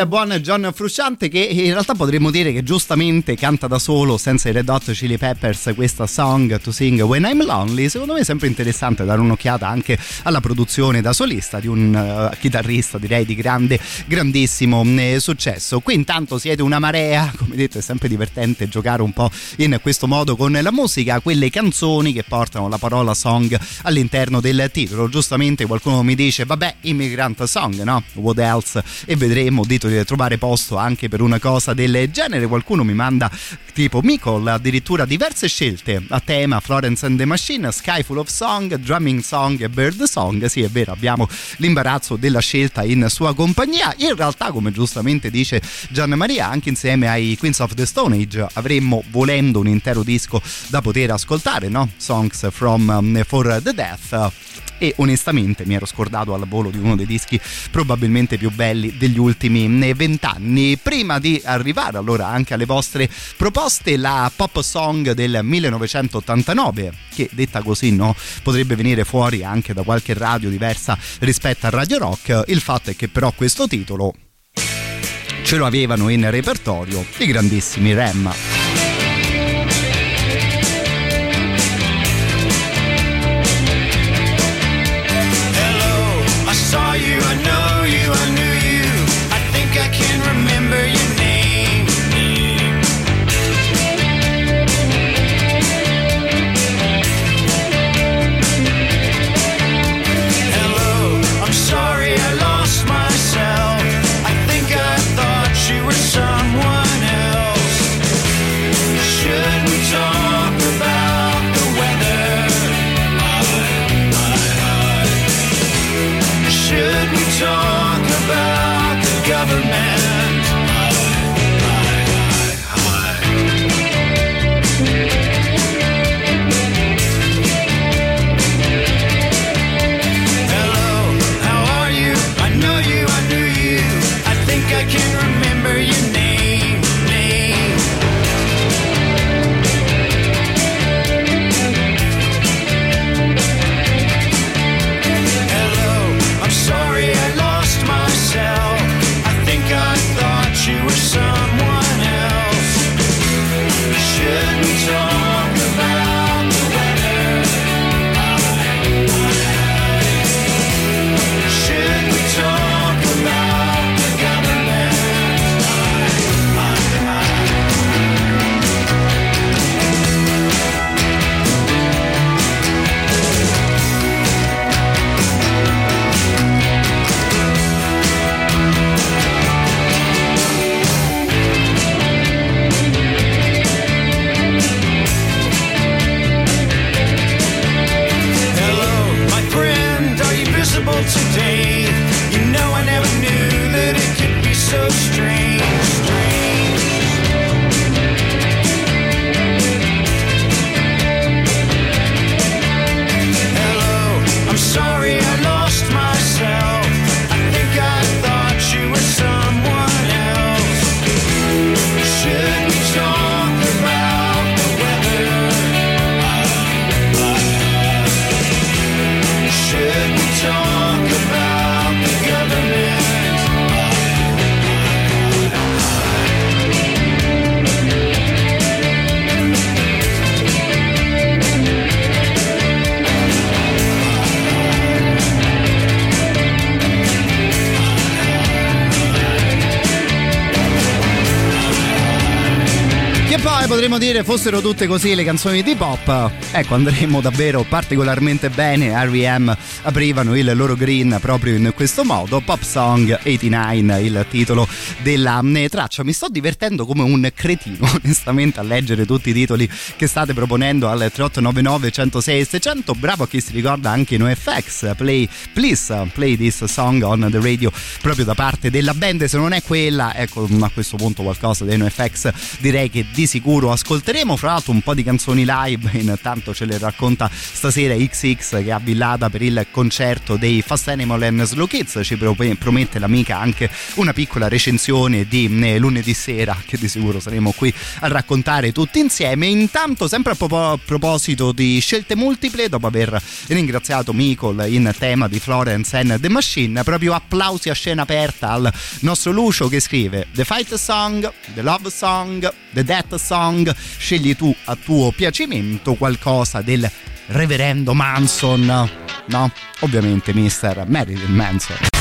buon John Frusciante che in realtà potremmo dire che giustamente canta da solo senza i Red Hot Chili Peppers questa song to sing When I'm Lonely. Secondo me è sempre interessante dare un'occhiata anche alla produzione da solista di un uh, chitarrista direi di grande, grandissimo eh, successo. Qui intanto siete una marea, come detto è sempre divertente giocare un po' in questo modo con la musica, quelle canzoni che portano la parola song all'interno del titolo. Giustamente qualcuno mi dice vabbè immigrant song no? What else? E vedremo dito di trovare posto anche per una cosa del genere. Qualcuno mi manda tipo Mikol addirittura diverse scelte a tema Florence and the Machine, Sky Full of Song, Drumming Song e Bird Song. Sì, è vero, abbiamo l'imbarazzo della scelta in sua compagnia. In realtà, come giustamente dice Gian Maria, anche insieme ai Queens of the Stone Age avremmo volendo un intero disco da poter ascoltare, no? Songs from um, for the Death e onestamente mi ero scordato al volo di uno dei dischi probabilmente più belli degli ultimi vent'anni. Prima di arrivare allora anche alle vostre proposte
proposte, la pop song del 1989, che detta così no, potrebbe venire fuori anche da qualche radio diversa rispetto a Radio Rock. Il fatto è che però questo titolo ce lo avevano in repertorio i grandissimi Rem. Fossero tutte così le canzoni di pop. Ecco, andremo davvero particolarmente bene. R.E.M. aprivano il loro green proprio in questo modo. Pop Song 89, il titolo della eh, traccia. Mi sto divertendo come un cretino, [laughs] onestamente, a leggere tutti i titoli che state proponendo al 3899 106 600. Bravo a chi si ricorda anche in OFX. Play, please, play this song on the radio proprio da parte della band. Se non è quella, ecco, a questo punto qualcosa dei NoFX direi che di sicuro ascolteremo. Fra l'altro un po' di canzoni live, [laughs] intanto ce le racconta stasera XX che ha billata per il concerto dei Fast Animal and Slow Kids. Ci pro- promette l'amica anche una piccola recensione di eh, lunedì sera che di sicuro saremo qui a raccontare tutti insieme. Intanto, sempre a propo- proposito di scelte multiple, dopo aver ringraziato Michael in tema di Florence and the Machine, proprio applausi a scena aperta al nostro Lucio che scrive The Fight Song, The Love Song, The Death Song, scegli tu a tuo piacimento qualcosa del reverendo Manson, no? Ovviamente Mr. Marilyn Manson.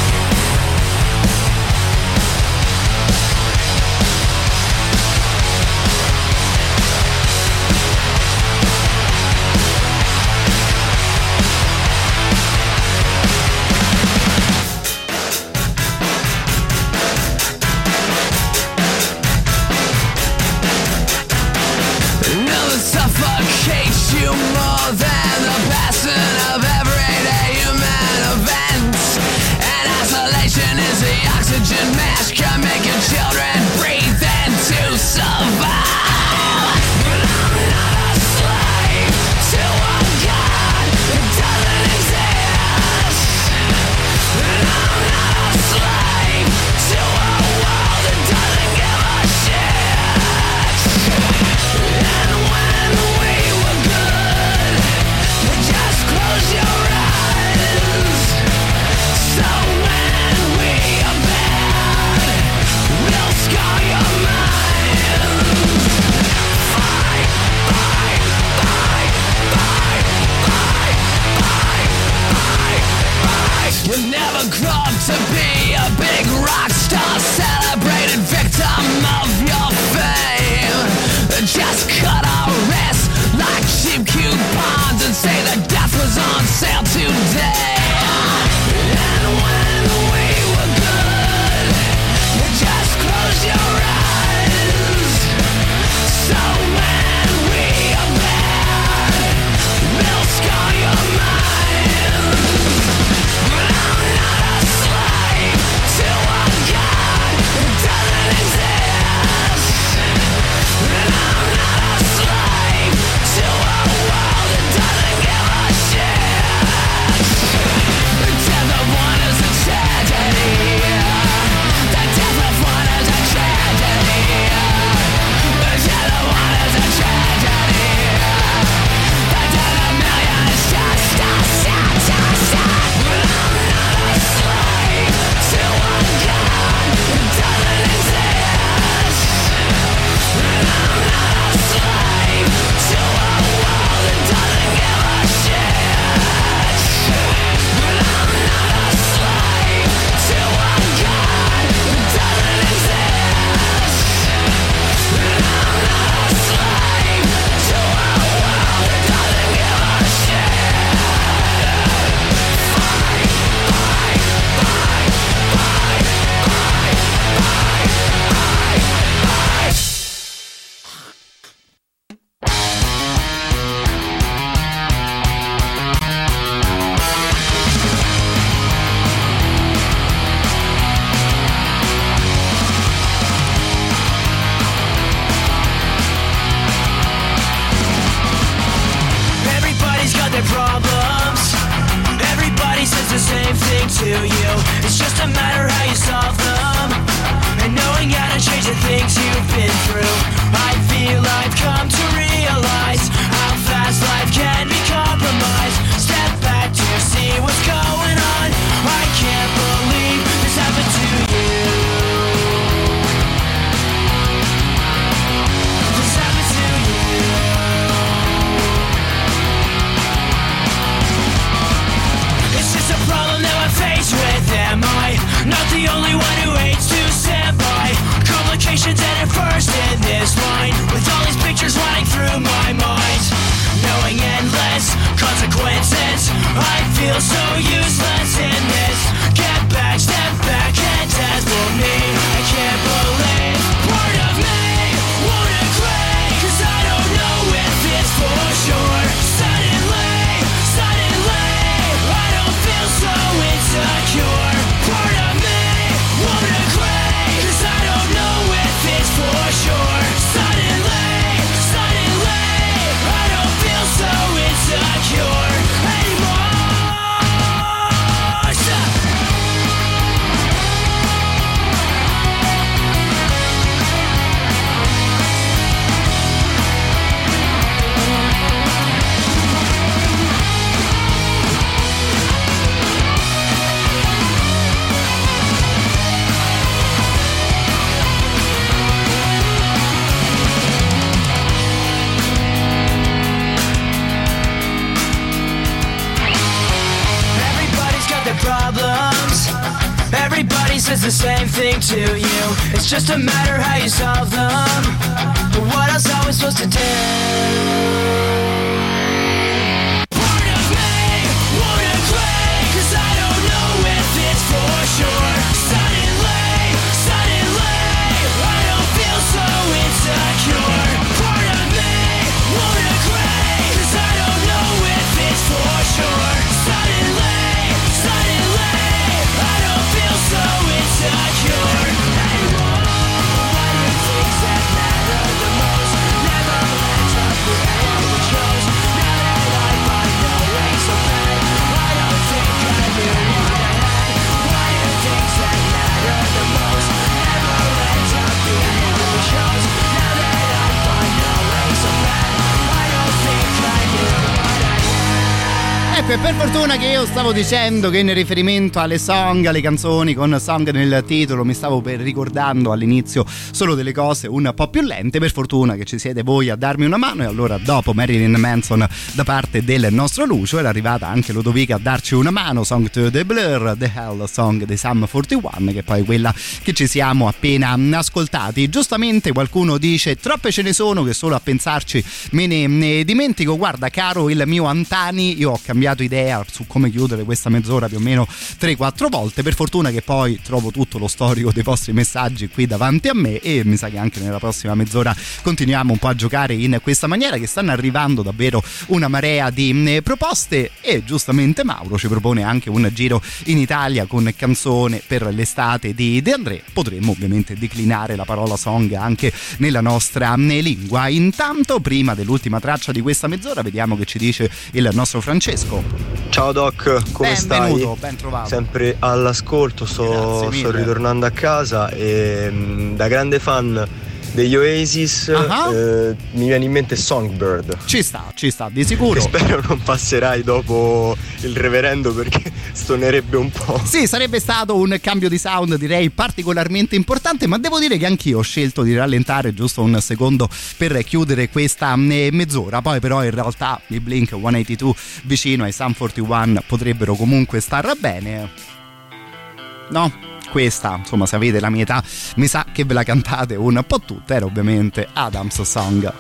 Per fortuna che io stavo dicendo che in riferimento alle song, alle canzoni con song nel titolo, mi stavo per ricordando all'inizio solo delle cose un po' più lente. Per fortuna che ci siete voi a darmi una mano. E allora, dopo Marilyn Manson da parte del nostro Lucio, era arrivata anche Ludovica a darci una mano. Song to the Blur, The Hell Song dei Sum 41, che è poi quella che ci siamo appena ascoltati. Giustamente qualcuno dice: troppe ce ne sono che solo a pensarci me ne, ne dimentico. Guarda, caro il mio Antani, io ho cambiato idea su come chiudere questa mezz'ora più o meno 3-4 volte. Per fortuna che poi trovo tutto lo storico dei vostri messaggi qui davanti a me e mi sa che anche nella prossima mezz'ora continuiamo un po' a giocare in questa maniera che stanno arrivando davvero una marea di proposte e giustamente Mauro ci propone anche un giro in Italia con canzone per l'estate di De André. Potremmo ovviamente declinare la parola song anche nella nostra lingua. Intanto, prima dell'ultima traccia di questa mezz'ora, vediamo che ci dice il nostro Francesco.
Ciao Doc, come
Benvenuto,
stai?
ben trovato.
Sempre all'ascolto, sto, sto ritornando a casa e mm, da grande fan degli Oasis
Ah.
eh, mi viene in mente Songbird.
Ci sta, ci sta, di sicuro.
Spero non passerai dopo il reverendo perché [laughs] stonerebbe un po'.
Sì, sarebbe stato un cambio di sound direi particolarmente importante, ma devo dire che anch'io ho scelto di rallentare giusto un secondo per chiudere questa mm, mezz'ora. Poi però in realtà i Blink 182 vicino ai Sun 41 potrebbero comunque star bene. No? Questa, insomma, se avete la mia età, mi sa che ve la cantate un po' tutta, era ovviamente Adams Song.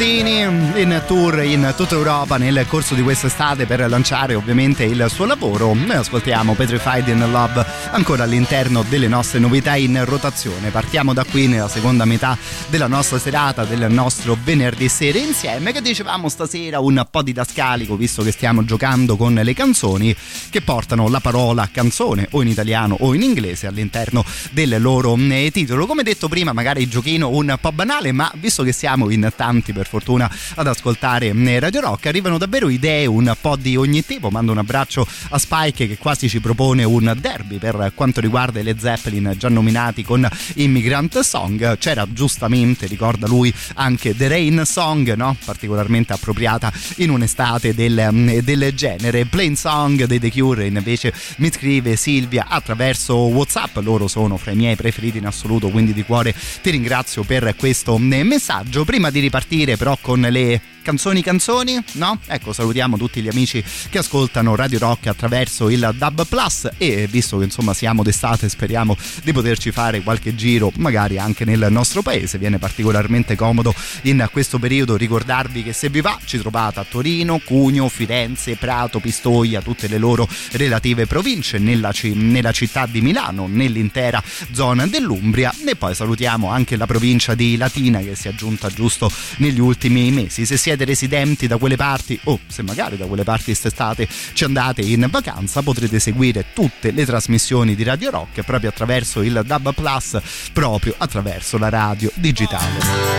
Mister Paolo Nutini in tour in tutta Europa nel corso di quest'estate per lanciare ovviamente il suo lavoro. Noi ascoltiamo Petrified in Love ancora all'interno delle nostre novità in rotazione. Partiamo da qui nella seconda metà della nostra serata, del nostro venerdì sera insieme che dicevamo stasera un po' didascalico visto che stiamo giocando con le canzoni che portano la parola canzone o in italiano o in inglese all'interno del loro eh, titolo. Come detto prima magari giochino un po' banale ma visto che siamo in tanti per fortuna ad ascoltare eh, Radio Rock arrivano davvero idee un po' di ogni tipo. Mando un abbraccio a Spike che quasi ci propone un derby per quanto riguarda le Zeppelin già nominati con Immigrant Song. C'era giustamente, ricorda lui, anche The Rain Song, no? particolarmente appropriata in un'estate del, del genere. Plain Song dei The Cure invece mi scrive Silvia attraverso Whatsapp. Loro sono fra i miei preferiti in assoluto, quindi di cuore ti ringrazio per questo messaggio. Prima di ripartire però con le day. Canzoni canzoni, no? Ecco, salutiamo tutti gli amici che ascoltano Radio Rock attraverso il Dub Plus e visto che insomma siamo d'estate speriamo di poterci fare qualche giro magari anche nel nostro paese, viene particolarmente comodo in questo periodo ricordarvi che se vi va ci trovate a Torino, Cugno, Firenze, Prato, Pistoia, tutte le loro relative province nella, nella città di Milano, nell'intera zona dell'Umbria e poi salutiamo anche la provincia di Latina che si è aggiunta giusto negli ultimi mesi. Se siete residenti da quelle parti o se magari da quelle parti quest'estate ci andate in vacanza potrete seguire tutte le trasmissioni di Radio Rock proprio attraverso il DAB Plus, proprio attraverso la radio digitale.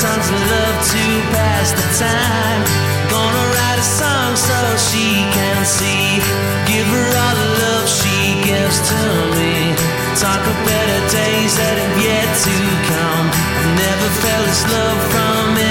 Songs of love to pass the time. Gonna write a song so she can see. Give her all the love she gives to me. Talk of better days that have yet to come. Never felt this love from anyone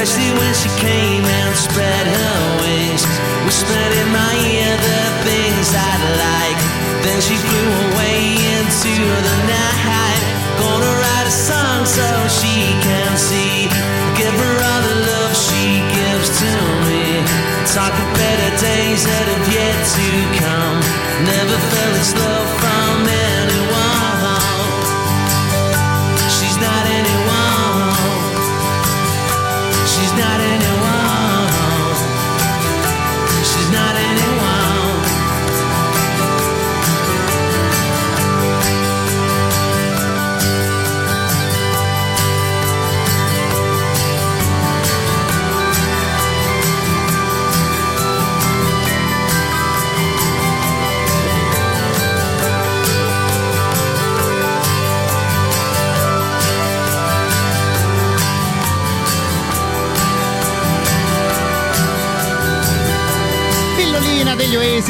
especially when she came and spread her wings. Whispered in my ear the things I'd like. Then she flew away into the night. Gonna write a song so she can see. Give her all the love she gives to me. Talk of better days that have yet to come. Never felt this love from anyone.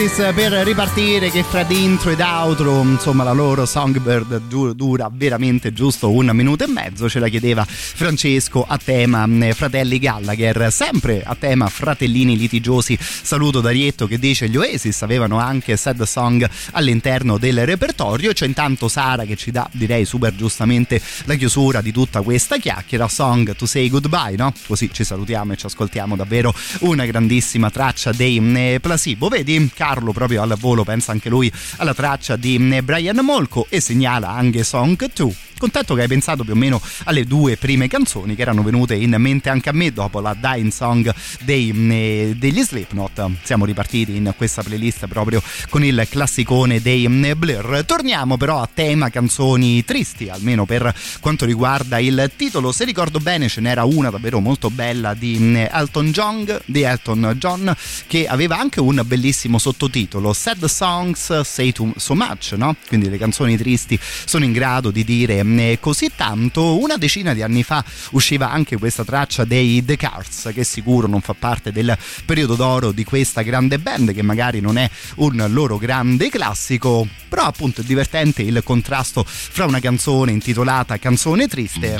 Oasis per ripartire che fra dentro ed outro insomma la loro Songbird du- dura veramente giusto un minuto e mezzo ce la chiedeva Francesco a tema mh, fratelli Gallagher. Sempre a tema fratellini litigiosi saluto Darietto che dice gli Oasis avevano anche sad song all'interno del repertorio c'è intanto Sara che ci dà direi super giustamente la chiusura di tutta questa chiacchiera. Song to say goodbye no? così ci salutiamo e ci ascoltiamo davvero una grandissima traccia dei mh, Placebo. Vedi Carlo proprio al volo pensa anche lui alla traccia di mh, Brian Molko e segnala anche Song 2 contento che hai pensato più o meno alle due prime canzoni che erano venute in mente anche a me dopo la Dying Song dei, mh, degli Slipknot. Siamo ripartiti in questa playlist proprio con il classicone dei mh, Blur. Torniamo però a tema canzoni tristi almeno per quanto riguarda il titolo. Se ricordo bene ce n'era una davvero molto bella di mh, Elton John di Elton John che aveva anche un bellissimo sottotitolo Sad Songs Say Too So Much no? quindi le canzoni tristi sono in grado di dire eh, così tanto. Una decina di anni fa usciva anche questa traccia dei The Cars, che sicuro non fa parte del periodo d'oro di questa grande band, che magari non è un loro grande classico, però appunto è divertente il contrasto fra una canzone intitolata Canzone triste,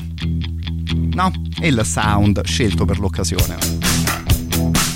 no? E il sound scelto per l'occasione.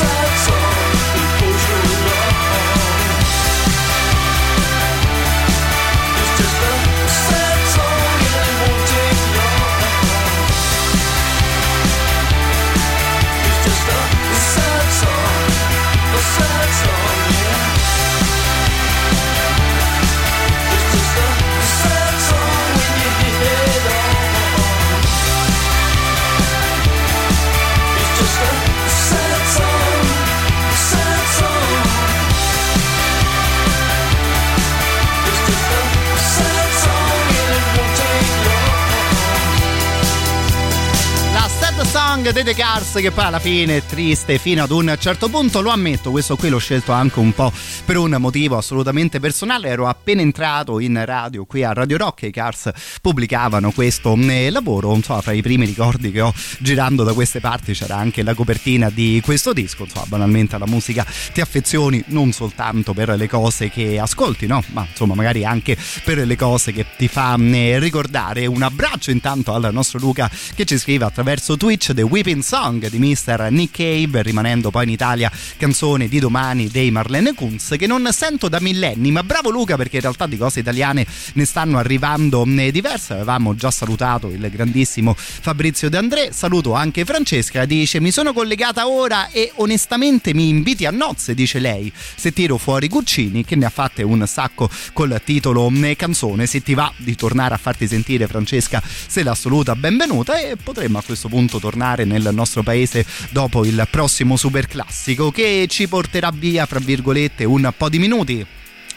A song
dei The Cars che poi alla fine è triste fino ad un certo punto, lo ammetto, questo qui l'ho scelto anche un po' per un motivo assolutamente personale, ero appena entrato in radio qui a Radio Rock e i Cars pubblicavano questo eh, lavoro, insomma fra i primi ricordi che ho girando da queste parti c'era anche la copertina di questo disco, insomma banalmente alla musica ti affezioni non soltanto per le cose che ascolti, no? Ma insomma magari anche per le cose che ti fa eh, ricordare. Un abbraccio intanto al nostro Luca che ci scrive attraverso Twitch The Whipping Song di Mr. Nick Cave, rimanendo poi in Italia canzone di domani dei Marlene Kunz che non sento da millenni, ma bravo Luca perché in realtà di cose italiane ne stanno arrivando eh, diverse. Avevamo già salutato il grandissimo Fabrizio De André, saluto anche Francesca, dice mi sono collegata ora e onestamente mi inviti a nozze, dice lei, se tiro fuori Guccini che ne ha fatte un sacco col titolo eh, canzone, se ti va di tornare a farti sentire Francesca sei l'assoluta benvenuta e potremmo a questo punto tornare nel nostro paese dopo il prossimo super classico che ci porterà via fra virgolette un po' di minuti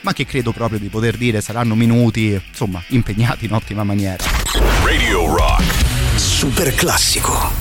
ma che credo proprio di poter dire saranno minuti insomma impegnati in ottima maniera
Radio Rock.
Super classico.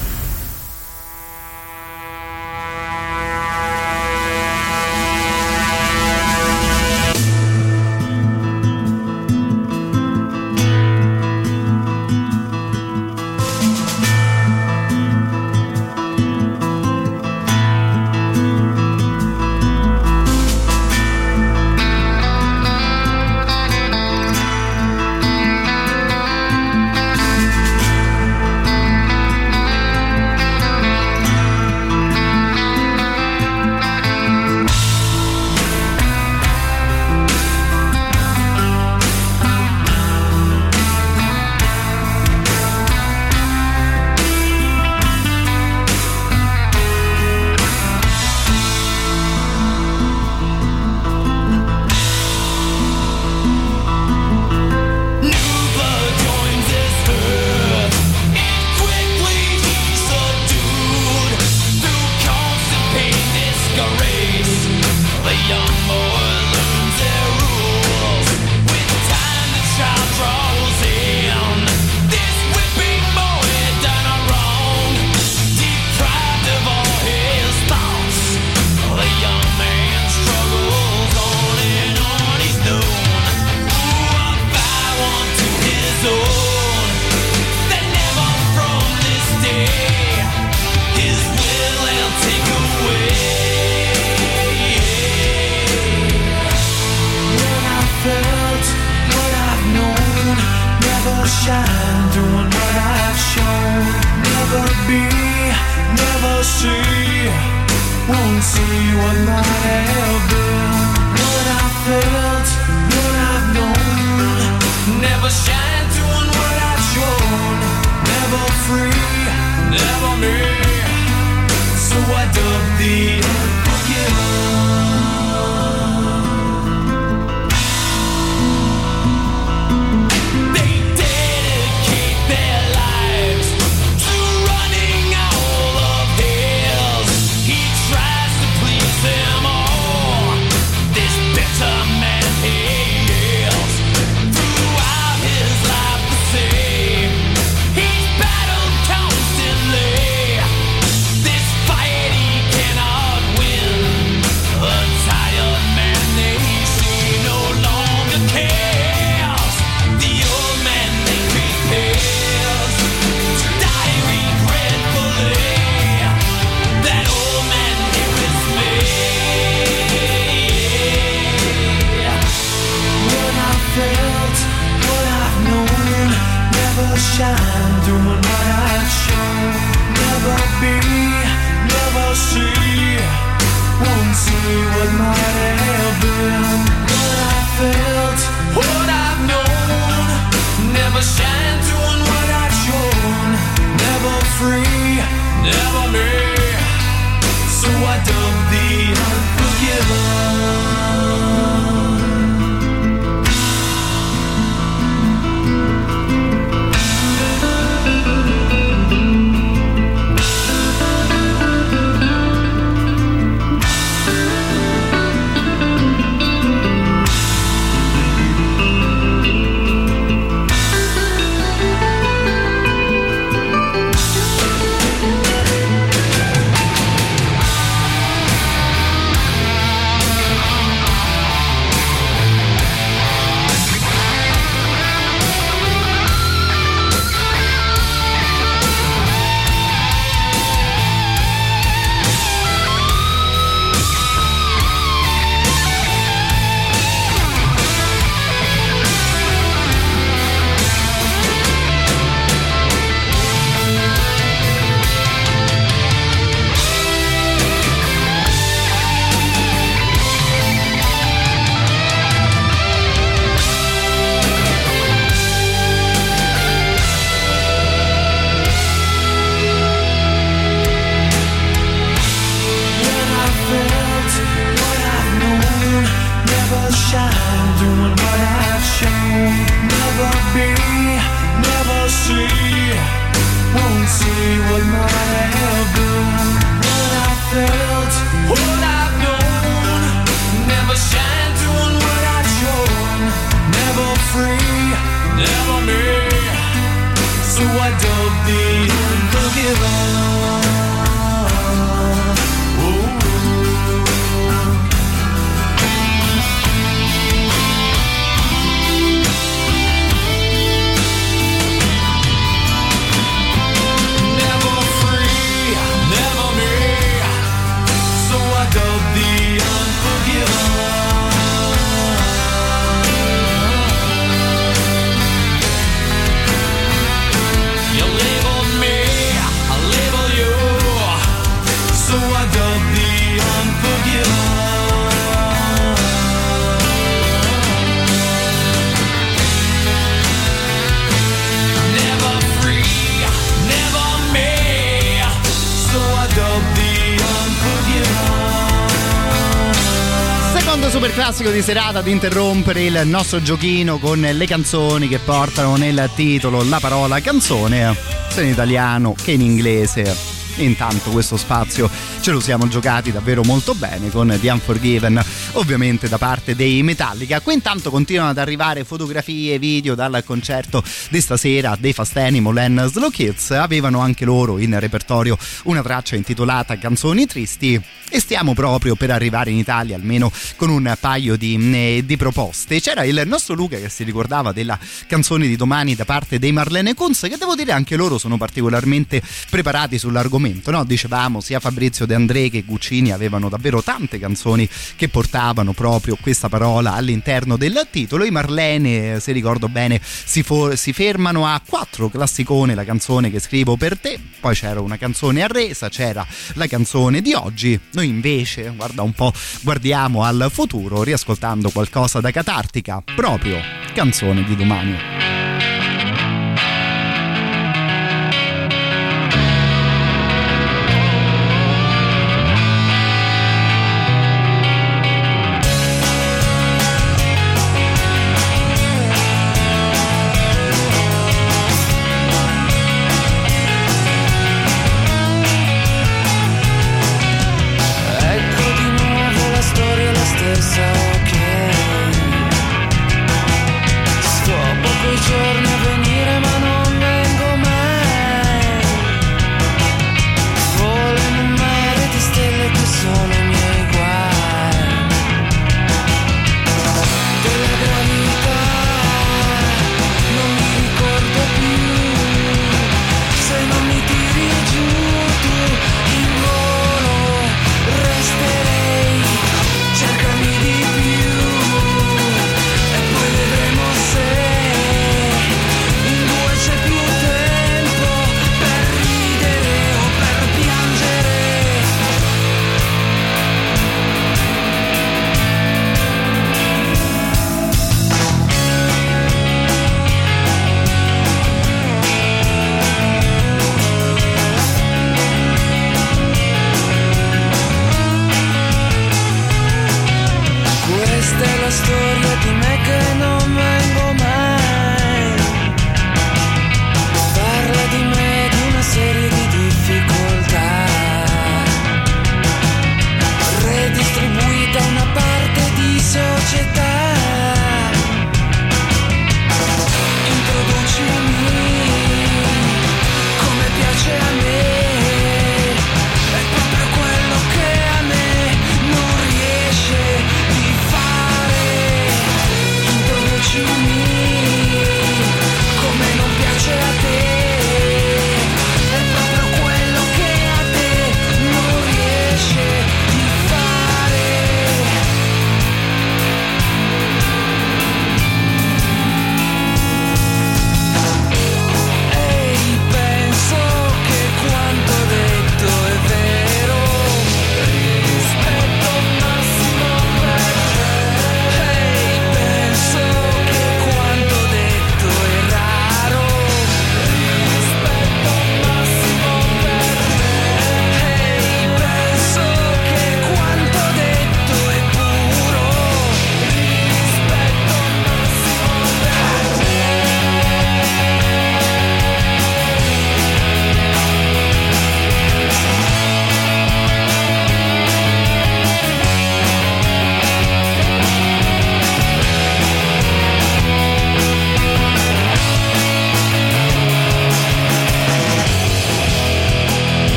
Serata ad interrompere il nostro giochino con le canzoni che portano nel titolo la parola canzone, sia in italiano che in inglese. Intanto questo spazio ce lo siamo giocati davvero molto bene con The Unforgiven, ovviamente da parte dei Metallica. Qui intanto continuano ad arrivare fotografie, video dal concerto di stasera dei Fast Animal and Slow Kids. Avevano anche loro in repertorio una traccia intitolata Canzoni tristi e stiamo proprio per arrivare in Italia almeno con un paio di, eh, di proposte. C'era il nostro Luca che si ricordava della canzone di domani da parte dei Marlene Kunz che devo dire anche loro sono particolarmente preparati sull'argomento, no? Dicevamo sia Fabrizio De André che Guccini avevano davvero tante canzoni che portavano
portavano proprio questa parola all'interno del titolo. I Marlene, se ricordo bene, si, for- si fermano a quattro classicone, la canzone che scrivo per te, poi c'era una canzone a resa, c'era la canzone di oggi. Noi invece, guarda un po', guardiamo al futuro riascoltando qualcosa da catartica, proprio canzone di domani.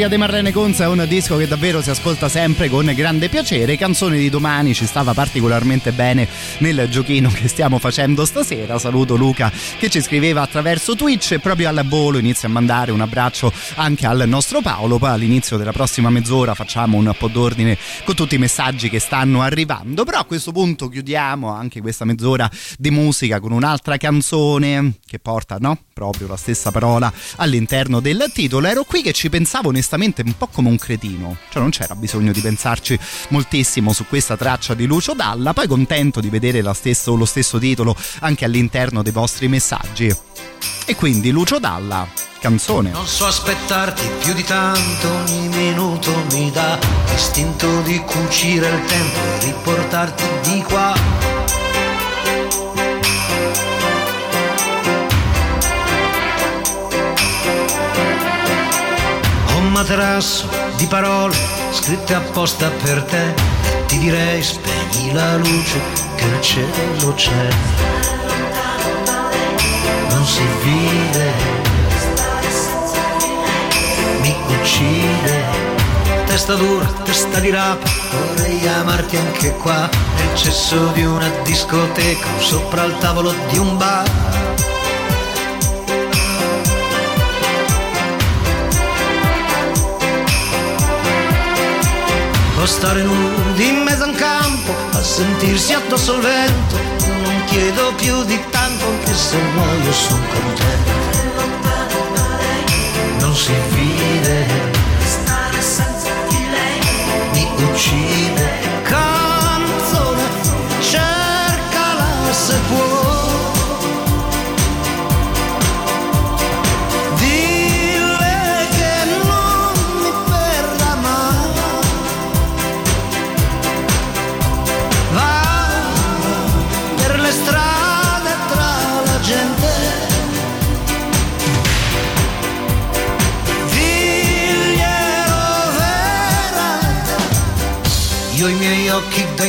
Catartica di Marlene Conza, è un disco che davvero si ascolta sempre con grande piacere. Canzone di domani ci stava particolarmente bene nel giochino che stiamo facendo stasera. Saluto Luca che ci scriveva attraverso Twitch e proprio al volo inizia a mandare un abbraccio anche al nostro Paolo. Poi all'inizio della prossima mezz'ora facciamo un po' d'ordine con tutti i messaggi che stanno arrivando. Però a questo punto chiudiamo anche questa mezz'ora di musica con un'altra canzone che porta, no? Proprio la stessa parola all'interno del titolo. Ero qui che ci pensavo onestamente un po' come un cretino, cioè non c'era bisogno di pensarci moltissimo su questa traccia di Lucio Dalla, poi contento di vedere stesso- lo stesso titolo anche all'interno dei vostri messaggi. E quindi Lucio Dalla, canzone.
Non so aspettarti più di tanto, ogni minuto mi dà l'istinto di cucire il tempo e riportarti di qua. Materasso di parole scritte apposta per te, ti direi spegni la luce che il cielo c'è. Non si vive uccide. Testa dura, testa di rapa, vorrei amarti anche qua, nel cesso di una discoteca, sopra il tavolo di un bar. Stare nudi in mezzo a un campo a sentirsi addosso al vento. Non chiedo più di tanto, anche se muoio sono contento. Non si vive,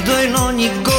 io la vedo in ogni goccia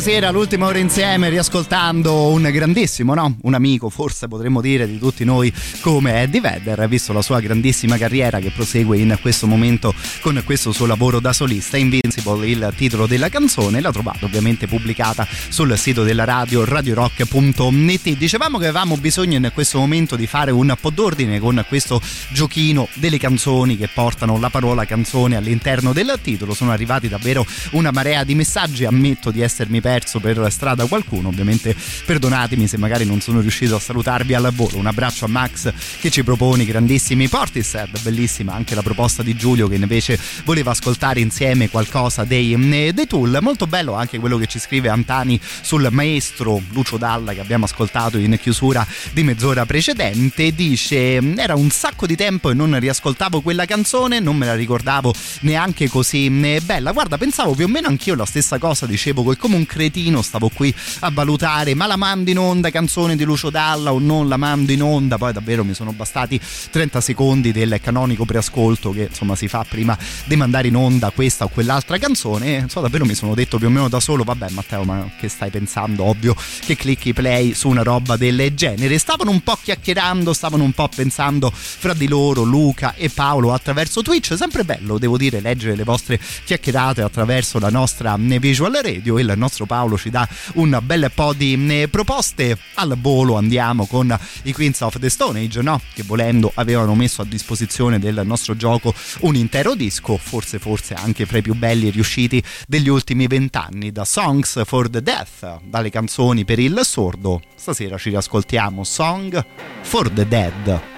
stasera l'ultima ora insieme riascoltando un grandissimo, no? Un amico, forse potremmo dire di tutti noi come Eddie Vedder, visto la sua grandissima carriera che prosegue in questo momento con questo suo lavoro da solista. Invincible il titolo della canzone, la trovate ovviamente pubblicata sul sito della radio radiorock.net. Dicevamo che avevamo bisogno in questo momento di fare un po' d'ordine con questo giochino delle canzoni che portano la parola canzone all'interno del titolo. Sono arrivati davvero una marea di messaggi, ammetto di essermi perso per strada qualcuno, ovviamente perdonatemi se magari non sono riuscito a salutarvi al volo. Un abbraccio a Max che ci propone grandissimi Portishead, bellissima anche la proposta di Giulio che invece voleva ascoltare insieme qualcosa dei, dei Tool. Molto bello anche quello che ci scrive Antani sul maestro Lucio Dalla che abbiamo ascoltato in chiusura di mezz'ora precedente. Dice era un sacco di tempo e non riascoltavo quella canzone, non me la ricordavo neanche così bella. Guarda, pensavo più o meno anch'io la stessa cosa, dice dicevo che come un cretino stavo qui a valutare ma la mando in onda canzone di Lucio Dalla o non la mando in onda poi davvero mi sono bastati 30 secondi del canonico preascolto che insomma si fa prima di mandare in onda questa o quell'altra canzone. E insomma, davvero mi sono detto più o meno da solo vabbè Matteo ma che stai pensando? Ovvio che clicchi play su una roba del genere. Stavano un po' chiacchierando stavano un po' pensando fra di loro Luca e Paolo attraverso Twitch. Sempre bello devo dire leggere le vostre chiacchierate attraverso la nostra visual radio. Il nostro Paolo ci dà un bel po' di proposte. Al volo andiamo con i Queens of the Stone Age no? che volendo avevano messo a disposizione del nostro gioco un intero disco forse forse anche fra i più belli riusciti degli ultimi vent'anni da Songs for the Death dalle canzoni per il sordo stasera ci riascoltiamo Song for the Dead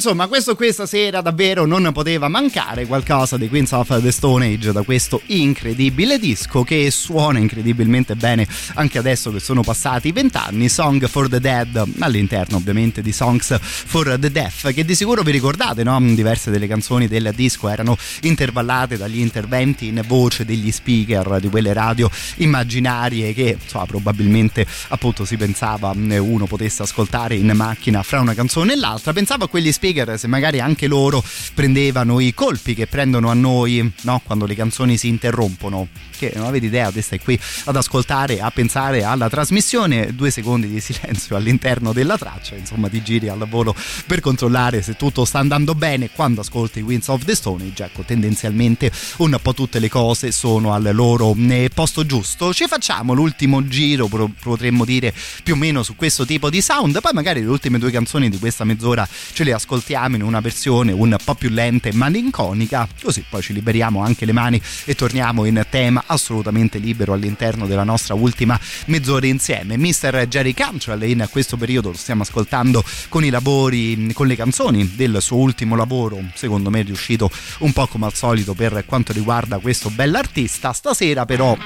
insomma, questo questa sera davvero non poteva mancare qualcosa di Queens of the Stone Age da questo incredibile disco che suona incredibilmente bene anche adesso che sono passati vent'anni. Song for the Dead, all'interno ovviamente di Songs for the Deaf, che di sicuro vi ricordate, no? Diverse delle canzoni del disco erano intervallate dagli interventi in voce degli speaker di quelle radio immaginarie che insomma, probabilmente appunto si pensava uno potesse ascoltare in macchina fra una canzone e l'altra. Pensavo a quegli speaker se magari anche loro prendevano i colpi che prendono a noi no? quando le canzoni si interrompono. Che non avete idea, te stai qui ad ascoltare, a pensare alla trasmissione, due secondi di silenzio all'interno della traccia, insomma ti giri al volo per controllare se tutto sta andando bene. Quando ascolti Winds of the Stone Age, ecco, tendenzialmente un po' tutte le cose sono al loro eh, posto giusto. Ci facciamo l'ultimo giro, potremmo dire più o meno su questo tipo di sound, poi magari le ultime due canzoni di questa mezz'ora ce le ascoltiamo in una versione un po' più lenta e malinconica, così poi ci liberiamo anche le mani e torniamo in tema assolutamente libero all'interno della nostra ultima mezz'ora insieme. Mr. Jerry Cantrell in questo periodo lo stiamo ascoltando con i lavori, con le canzoni del suo ultimo lavoro, secondo me è riuscito un po' come al solito per quanto riguarda questo bell'artista. Stasera però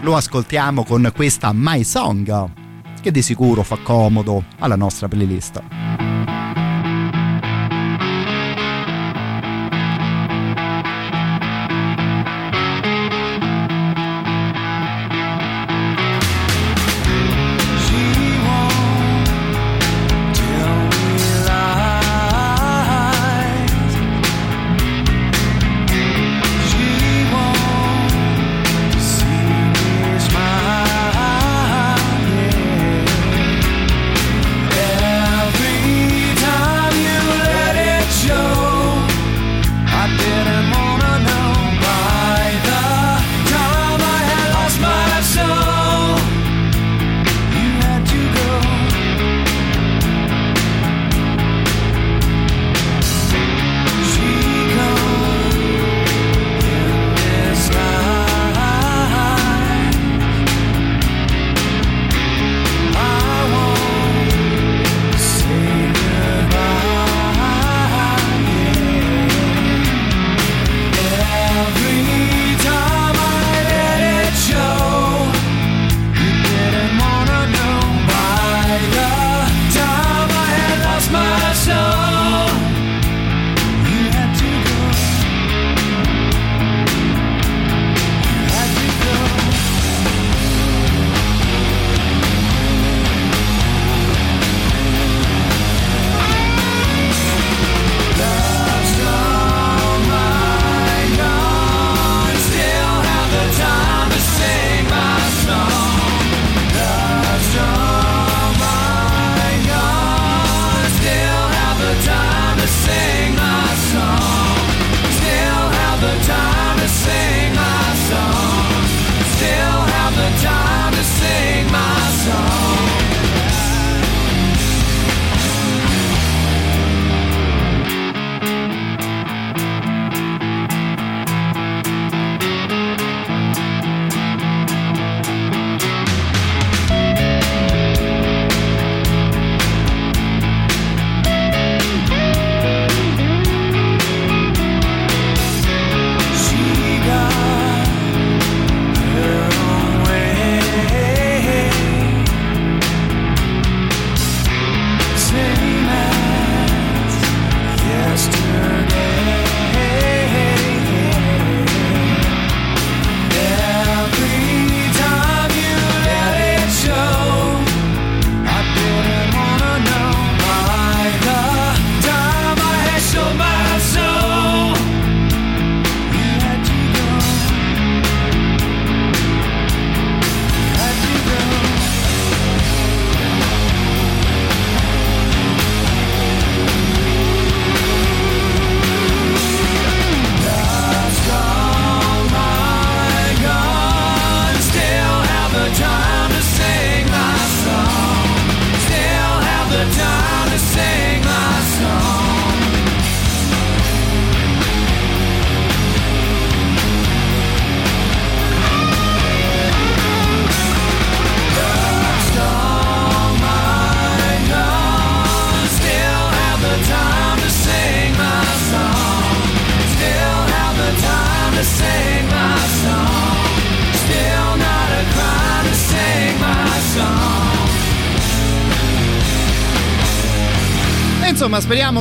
lo ascoltiamo con questa My Song che di sicuro fa comodo alla nostra playlist.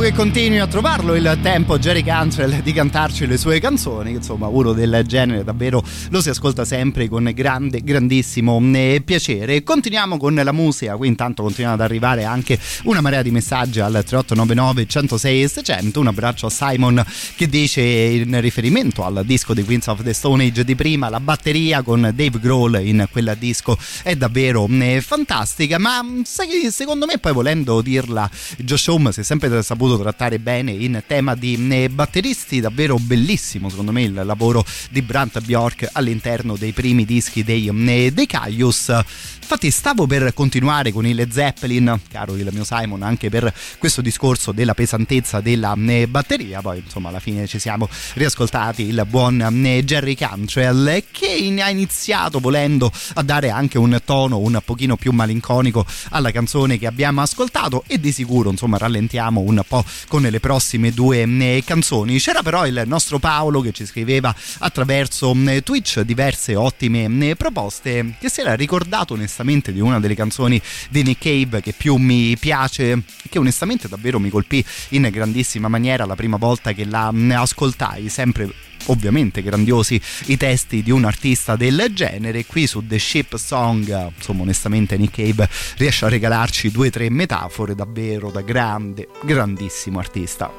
Che continui a trovarlo il tempo Jerry Cantrell di cantarci le sue canzoni insomma uno del genere davvero lo si ascolta sempre con grande grandissimo eh, piacere. Continuiamo con la musica qui intanto continuano ad arrivare anche una marea di messaggi al 3899 106 e 600 un abbraccio a Simon che dice in riferimento al disco di Queens of the Stone Age di prima la batteria con Dave Grohl in quel disco è davvero eh, fantastica. Ma secondo me poi volendo dirla Josh Homme si è sempre saputo trattare bene in tema di eh, batteristi, davvero bellissimo secondo me il lavoro di Brant Bjork all'interno dei primi dischi dei, eh, dei Caius. Infatti stavo per continuare con il Zeppelin, caro il mio Simon, anche per questo discorso della pesantezza della eh, batteria, poi insomma alla fine ci siamo riascoltati il buon Jerry Cantrell che ha iniziato volendo a dare anche un tono un pochino più malinconico alla canzone che abbiamo ascoltato e di sicuro insomma rallentiamo un po' con le prossime due eh, canzoni. C'era però il nostro Paolo che ci scriveva attraverso eh, Twitch diverse ottime eh, proposte che si era ricordato onestamente di una delle canzoni di Nick Cave che più mi piace, che onestamente davvero mi colpì in grandissima maniera la prima volta che la ascoltai, sempre ovviamente grandiosi i testi di un artista del genere. Qui su The Ship Song insomma onestamente Nick Cave riesce a regalarci due o tre metafore davvero da grande grandissimo artista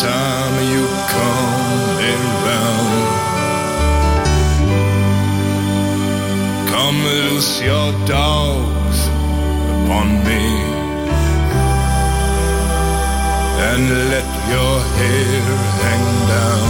time you come around, come loose your dogs upon me and let your hair hang down.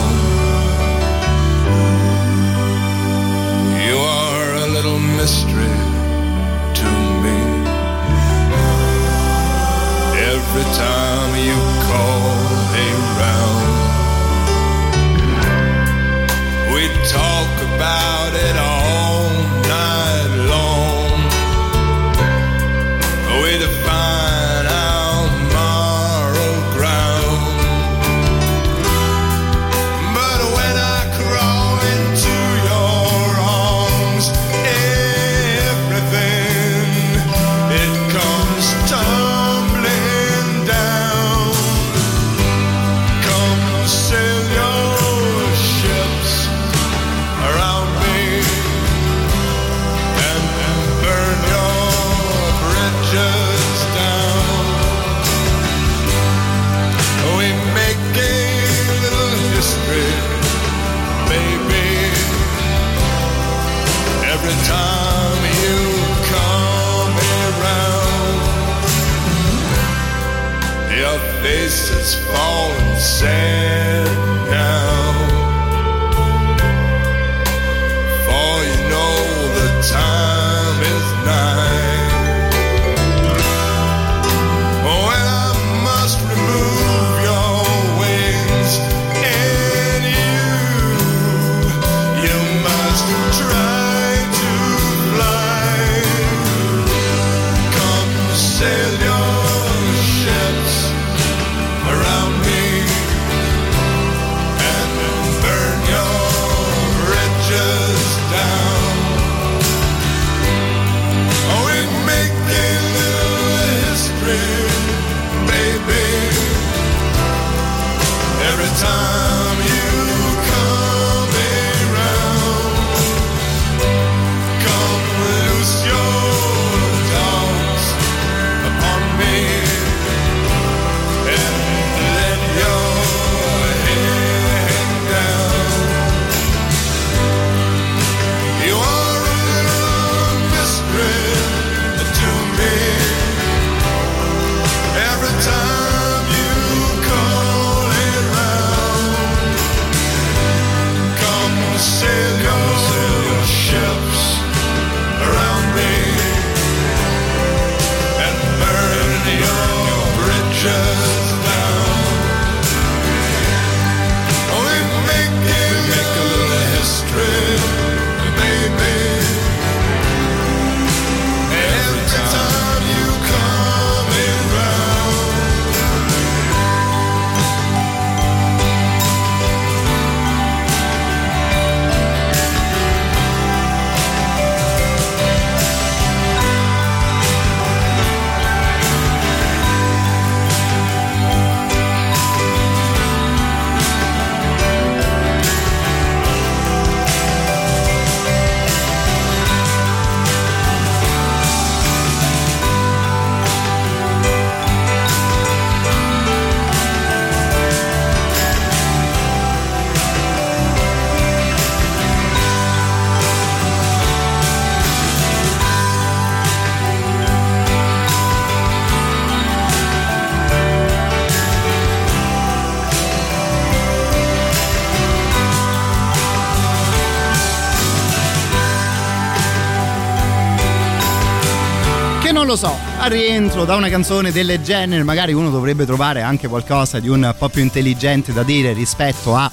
Rientro da una canzone del genere magari uno dovrebbe trovare anche qualcosa di un po' più intelligente da dire rispetto a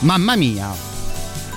Mamma mia,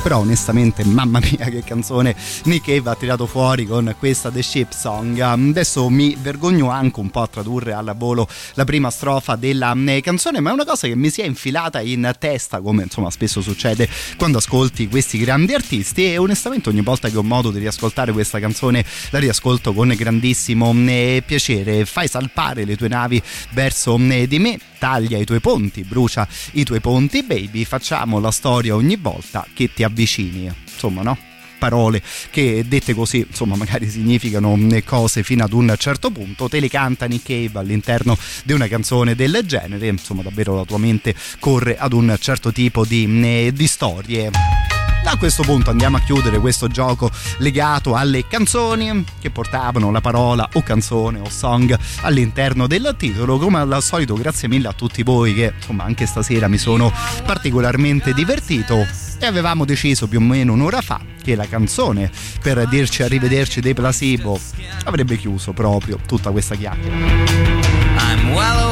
però onestamente mamma mia che canzone. Nick Cave ha tirato fuori con questa The Ship Song. Adesso mi vergogno anche un po' a tradurre alla volo la prima strofa della eh, canzone ma è una cosa che mi si è infilata in testa come insomma spesso succede quando ascolti questi grandi artisti. E onestamente ogni volta che ho modo di riascoltare questa canzone la riascolto con grandissimo eh, piacere. Fai salpare le tue navi verso eh, di me taglia i tuoi ponti brucia i tuoi ponti baby facciamo la storia ogni volta che ti avvicini. Insomma no? Parole che dette così insomma magari significano cose fino ad un certo punto. Te le canta Nick Cave all'interno di una canzone del genere. Insomma davvero la tua mente corre ad un certo tipo di, di storie a questo punto andiamo a chiudere questo gioco legato alle canzoni che portavano la parola o canzone o song all'interno del titolo. Come al solito, grazie mille a tutti voi che insomma anche stasera mi sono particolarmente divertito. E avevamo deciso più o meno un'ora fa che la canzone per dirci arrivederci dei placebo avrebbe chiuso proprio tutta questa chiacchiera.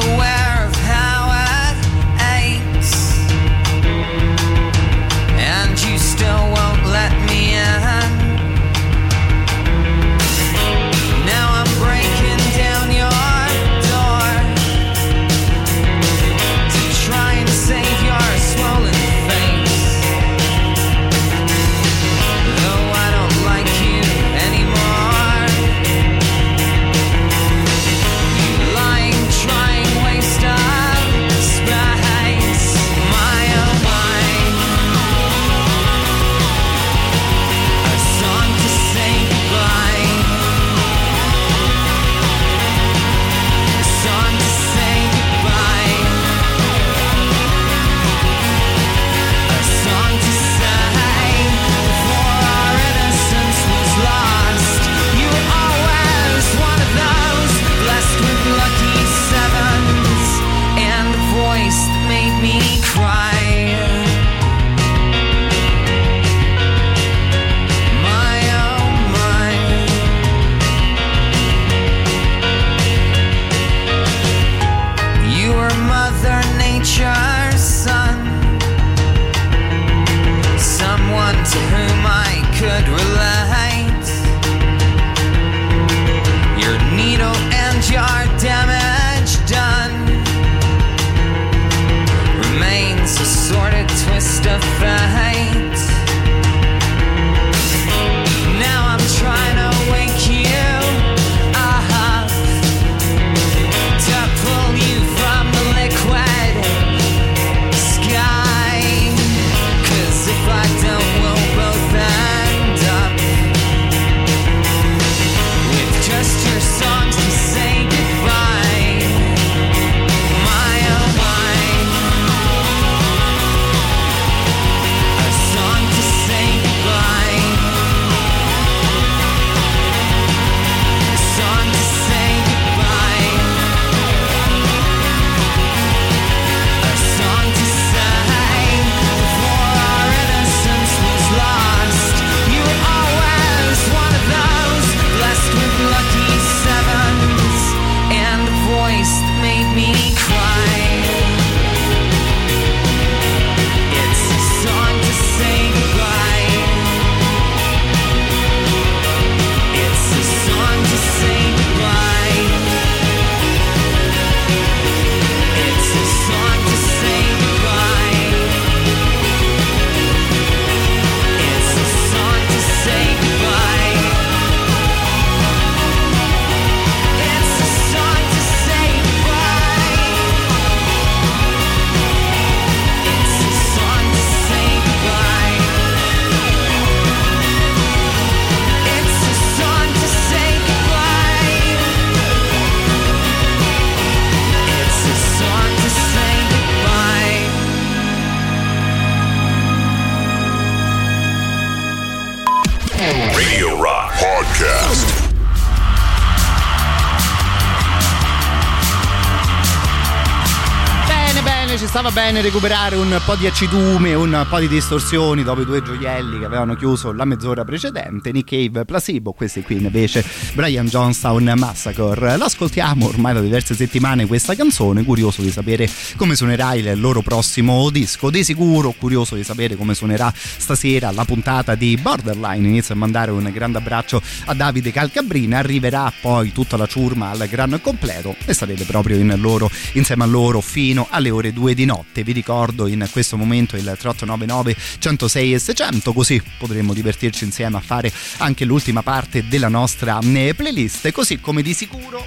Recuperare un po' di acidume, un po' di distorsioni dopo i due gioielli che avevano chiuso la mezz'ora precedente. Nick Cave, Placebo, questi qui invece Brian Johnstown Massacre. L'ascoltiamo ormai da diverse settimane questa canzone, curioso di sapere come suonerà il loro prossimo disco. Di sicuro curioso di sapere come suonerà stasera la puntata di Borderline. Inizio a mandare un grande abbraccio a Davide Calcabrina, arriverà poi tutta la ciurma al gran completo e sarete proprio in loro, insieme a loro fino alle ore 2 di notte. Vi ricordo in questo momento il 3899 106 e 600, così potremo divertirci insieme a fare anche l'ultima parte della nostra eh, playlist, così come di sicuro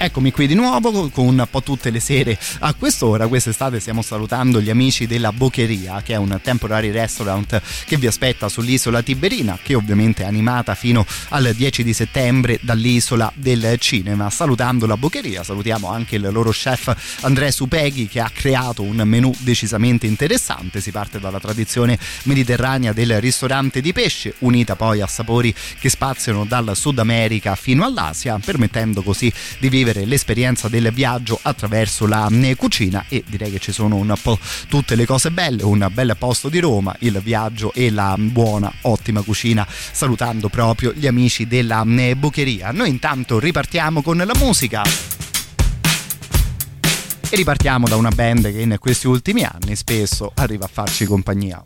Eccomi qui di nuovo con un po' tutte le sere a quest'ora. Quest'estate stiamo salutando gli amici della Bocheria, che è un temporary restaurant che vi aspetta sull'isola Tiberina, che ovviamente è animata fino al 10 di settembre dall'isola del cinema. Salutando la Bocheria, salutiamo anche il loro chef Andrea Supeghi che ha creato un menù decisamente interessante. Si parte dalla tradizione mediterranea del ristorante di pesce, unita poi a sapori che spaziano dal Sud America fino all'Asia, permettendo così di vivere l'esperienza del viaggio attraverso la eh, cucina e direi che ci sono un po' tutte le cose belle, un bel posto di Roma, il viaggio e la buona, ottima cucina, salutando proprio gli amici della eh, Bucheria. Noi intanto ripartiamo con la musica. E ripartiamo da una band che in questi ultimi anni spesso arriva a farci compagnia.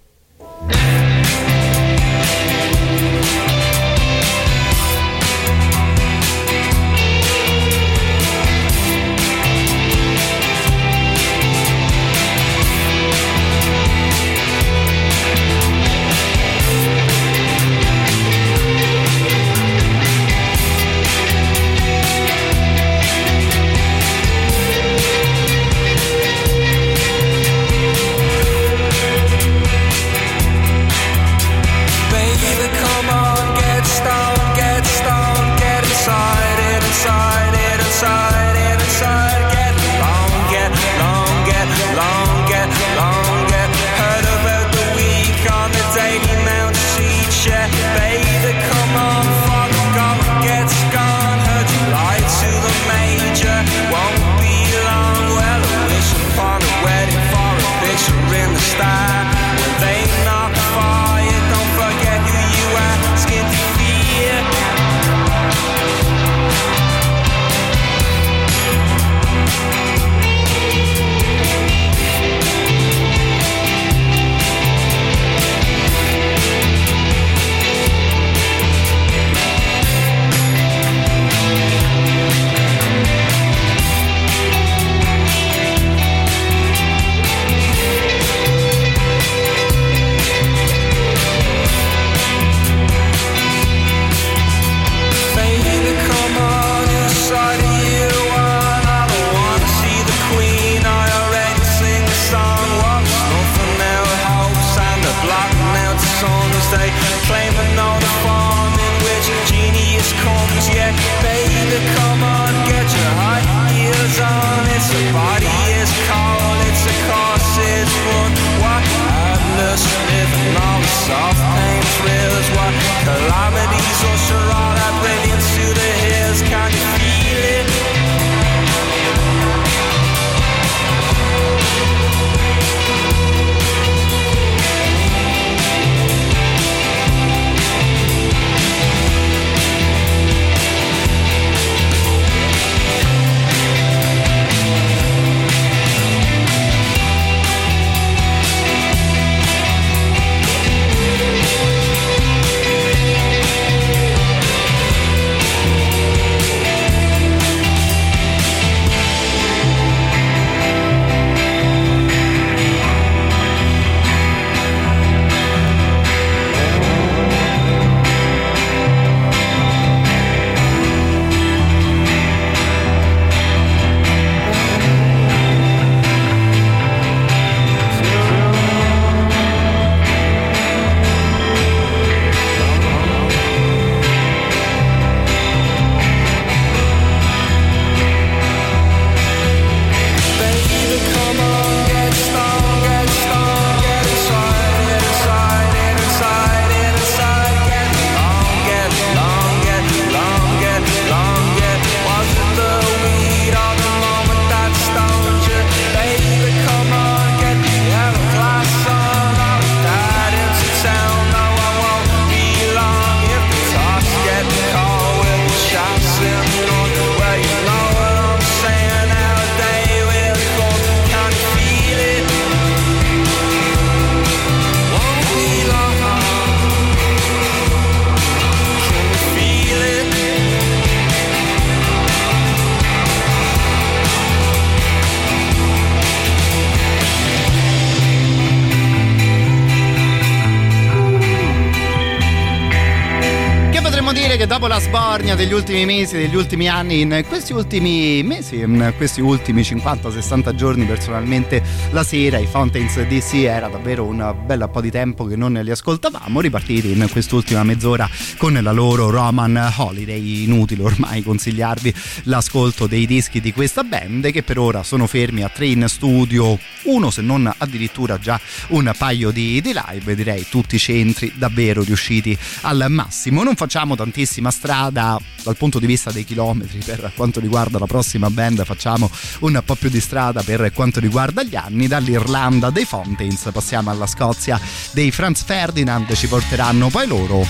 Double S Bar. California degli ultimi mesi, degli ultimi anni, in questi ultimi mesi, in questi ultimi 50-60 giorni personalmente la sera i Fountains DC era davvero un bel po' di tempo che non li ascoltavamo, ripartiti in quest'ultima mezz'ora con la loro Roman Holiday, inutile ormai consigliarvi l'ascolto dei dischi di questa band che per ora sono fermi a tre in studio, uno se non addirittura già un paio di, di live, direi tutti i centri davvero riusciti al massimo, non facciamo tantissima strada ora dal punto di vista dei chilometri per quanto riguarda la prossima band facciamo un po' più di strada per quanto riguarda gli anni. dall'Irlanda dei Fountains passiamo alla Scozia dei Franz Ferdinand ci porteranno poi loro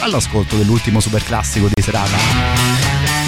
all'ascolto dell'ultimo superclassico di serata.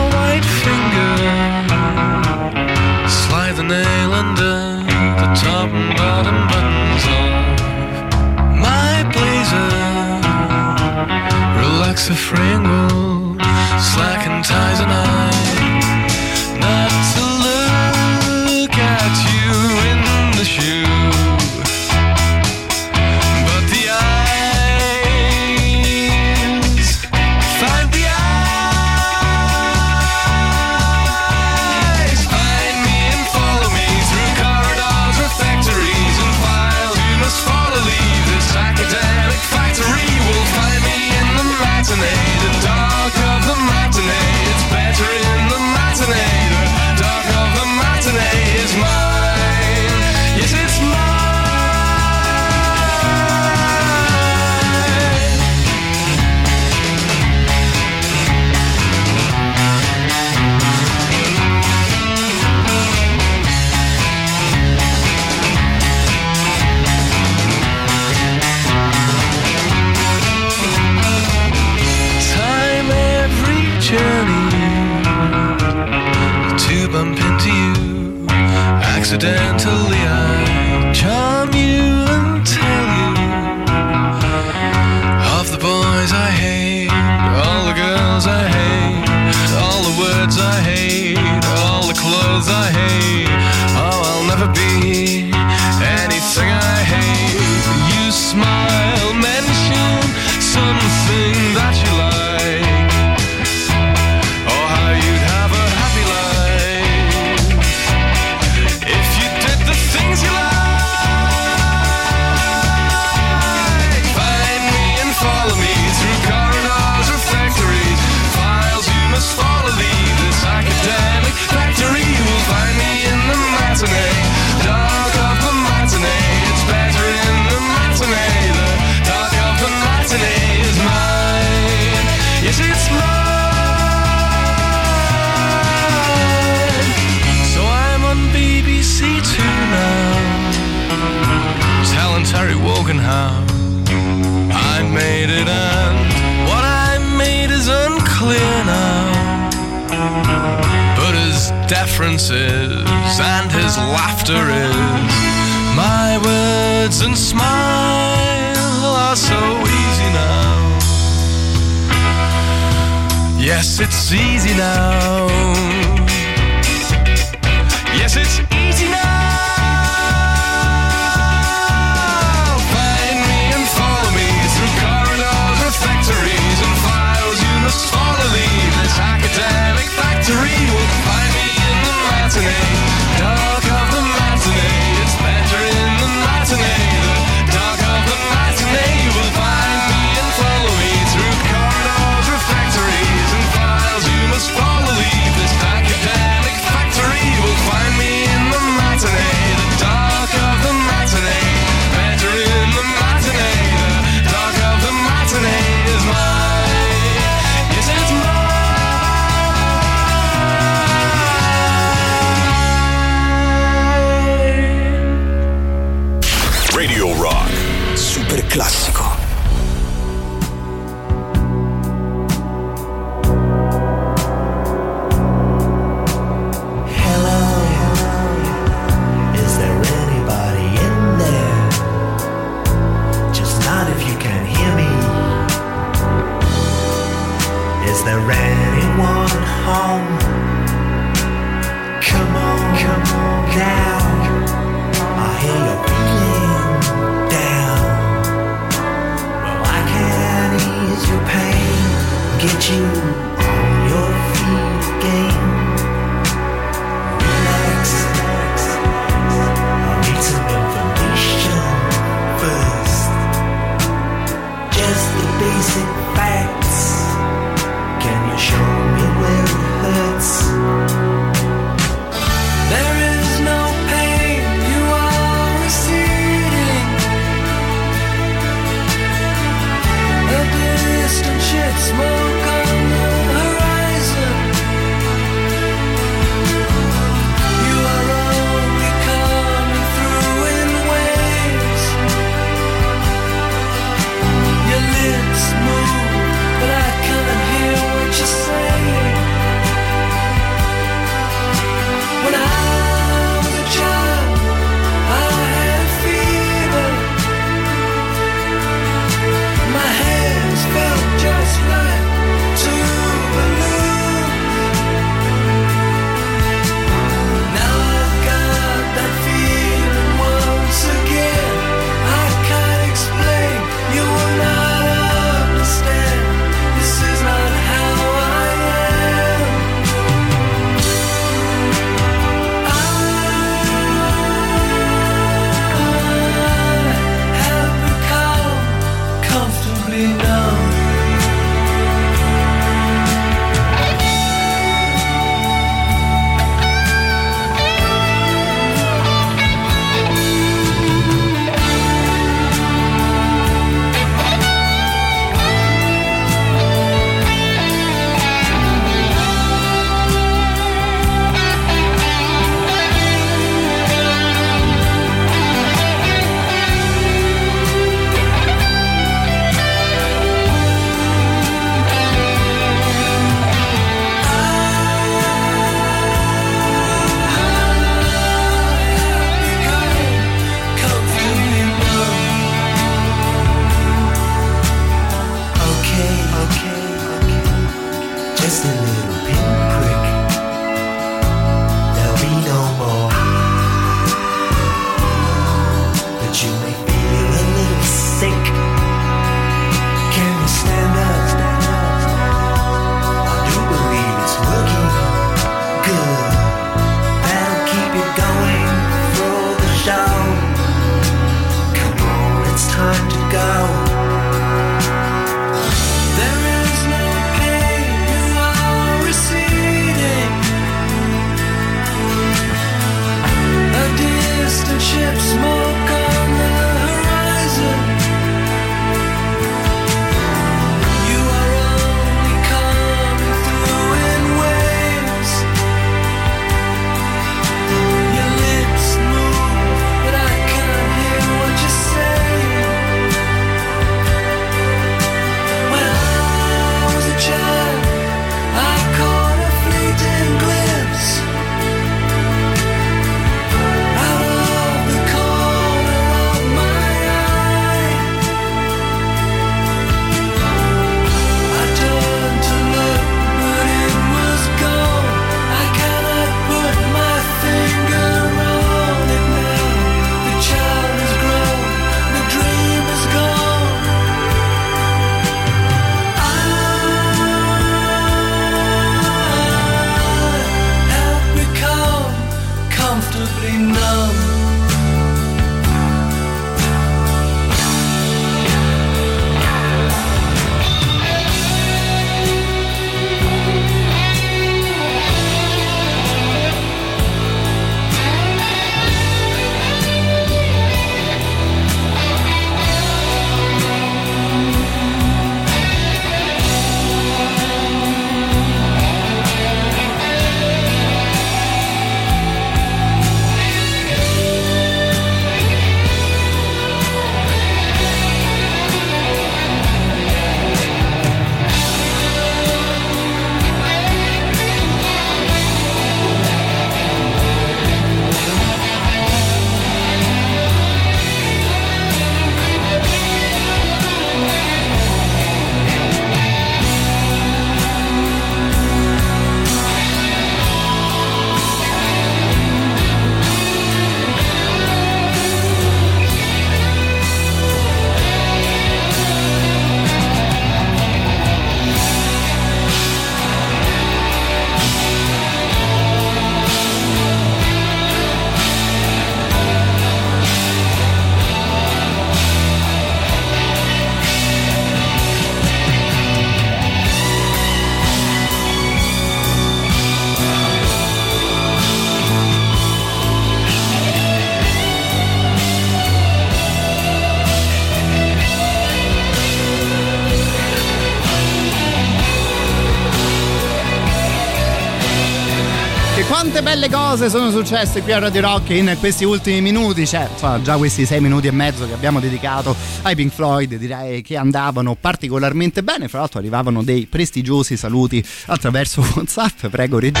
Quante belle cose sono successe qui a Radio Rock in questi ultimi minuti, cioè già questi sei minuti e mezzo che abbiamo dedicato ai Pink Floyd direi che andavano particolarmente bene, fra l'altro arrivavano dei prestigiosi saluti attraverso [laughs] Whatsapp, prego Regina.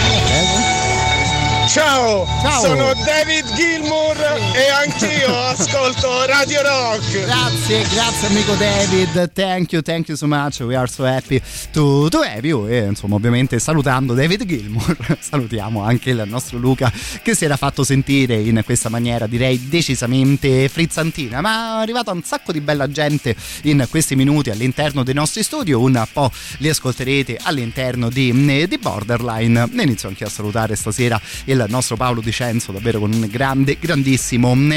Ciao,
Ciao.
sono David Gilmour e anch'io ascolto Radio Rock.
Grazie, grazie amico David, thank you, thank you so much, we are so happy to, to have you. E insomma ovviamente salutando David Gilmour [laughs] salutiamo anche il nostro Luca che si era fatto sentire in questa maniera direi decisamente frizzantina. Ma è arrivata un sacco di bella gente in questi minuti all'interno dei nostri studio, un po' li ascolterete all'interno di, di Borderline. Ne inizio anche a salutare stasera il nostro Paolo Dicenzo davvero con un grande, grandissimo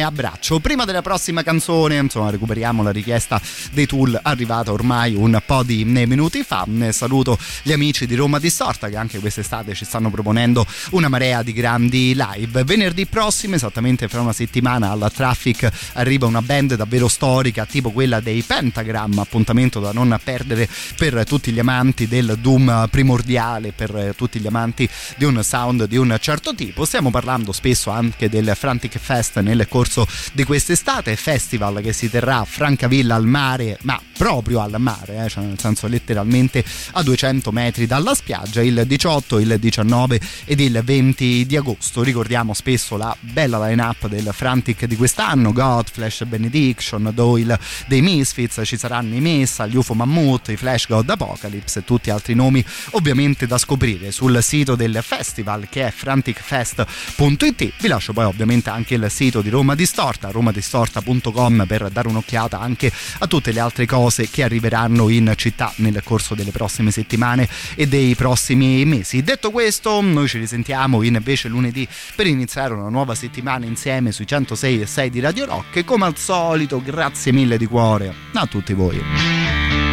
abbraccio. Prima della prossima canzone insomma recuperiamo la richiesta dei Tool arrivata ormai un po' di minuti fa. Saluto gli amici di Roma Distorta che anche quest'estate ci stanno proponendo una marea di grandi live. Venerdì prossimo esattamente fra una settimana alla Traffic arriva una band davvero storica tipo quella dei Pentagram appuntamento da non perdere per tutti gli amanti del Doom primordiale per tutti gli amanti di un sound di un certo tipo. Stiamo parlando spesso anche del Frantic Fest nel corso di quest'estate. Festival che si terrà a Francavilla al mare ma proprio al mare eh, cioè nel senso letteralmente a 200 metri dalla spiaggia il 18 il 19 ed il 20 di agosto. Ricordiamo spesso la bella line up del Frantic di quest'anno Godflash Benediction Doyle dei Misfits ci saranno i Messa gli UFO Mammut i Flash God Apocalypse e tutti altri nomi ovviamente da scoprire sul sito del festival che è franticfest.it vi lascio poi ovviamente anche il sito di Roma Distorta romadistorta.com per dare un'occhiata anche a tutte le altre cose che arriveranno in città nel corso delle prossime settimane e dei prossimi mesi. Detto questo noi ci risentiamo invece lunedì per iniziare una nuova settimana insieme sui 106 e 6 di Radio Rock. E come al solito grazie mille di cuore a tutti voi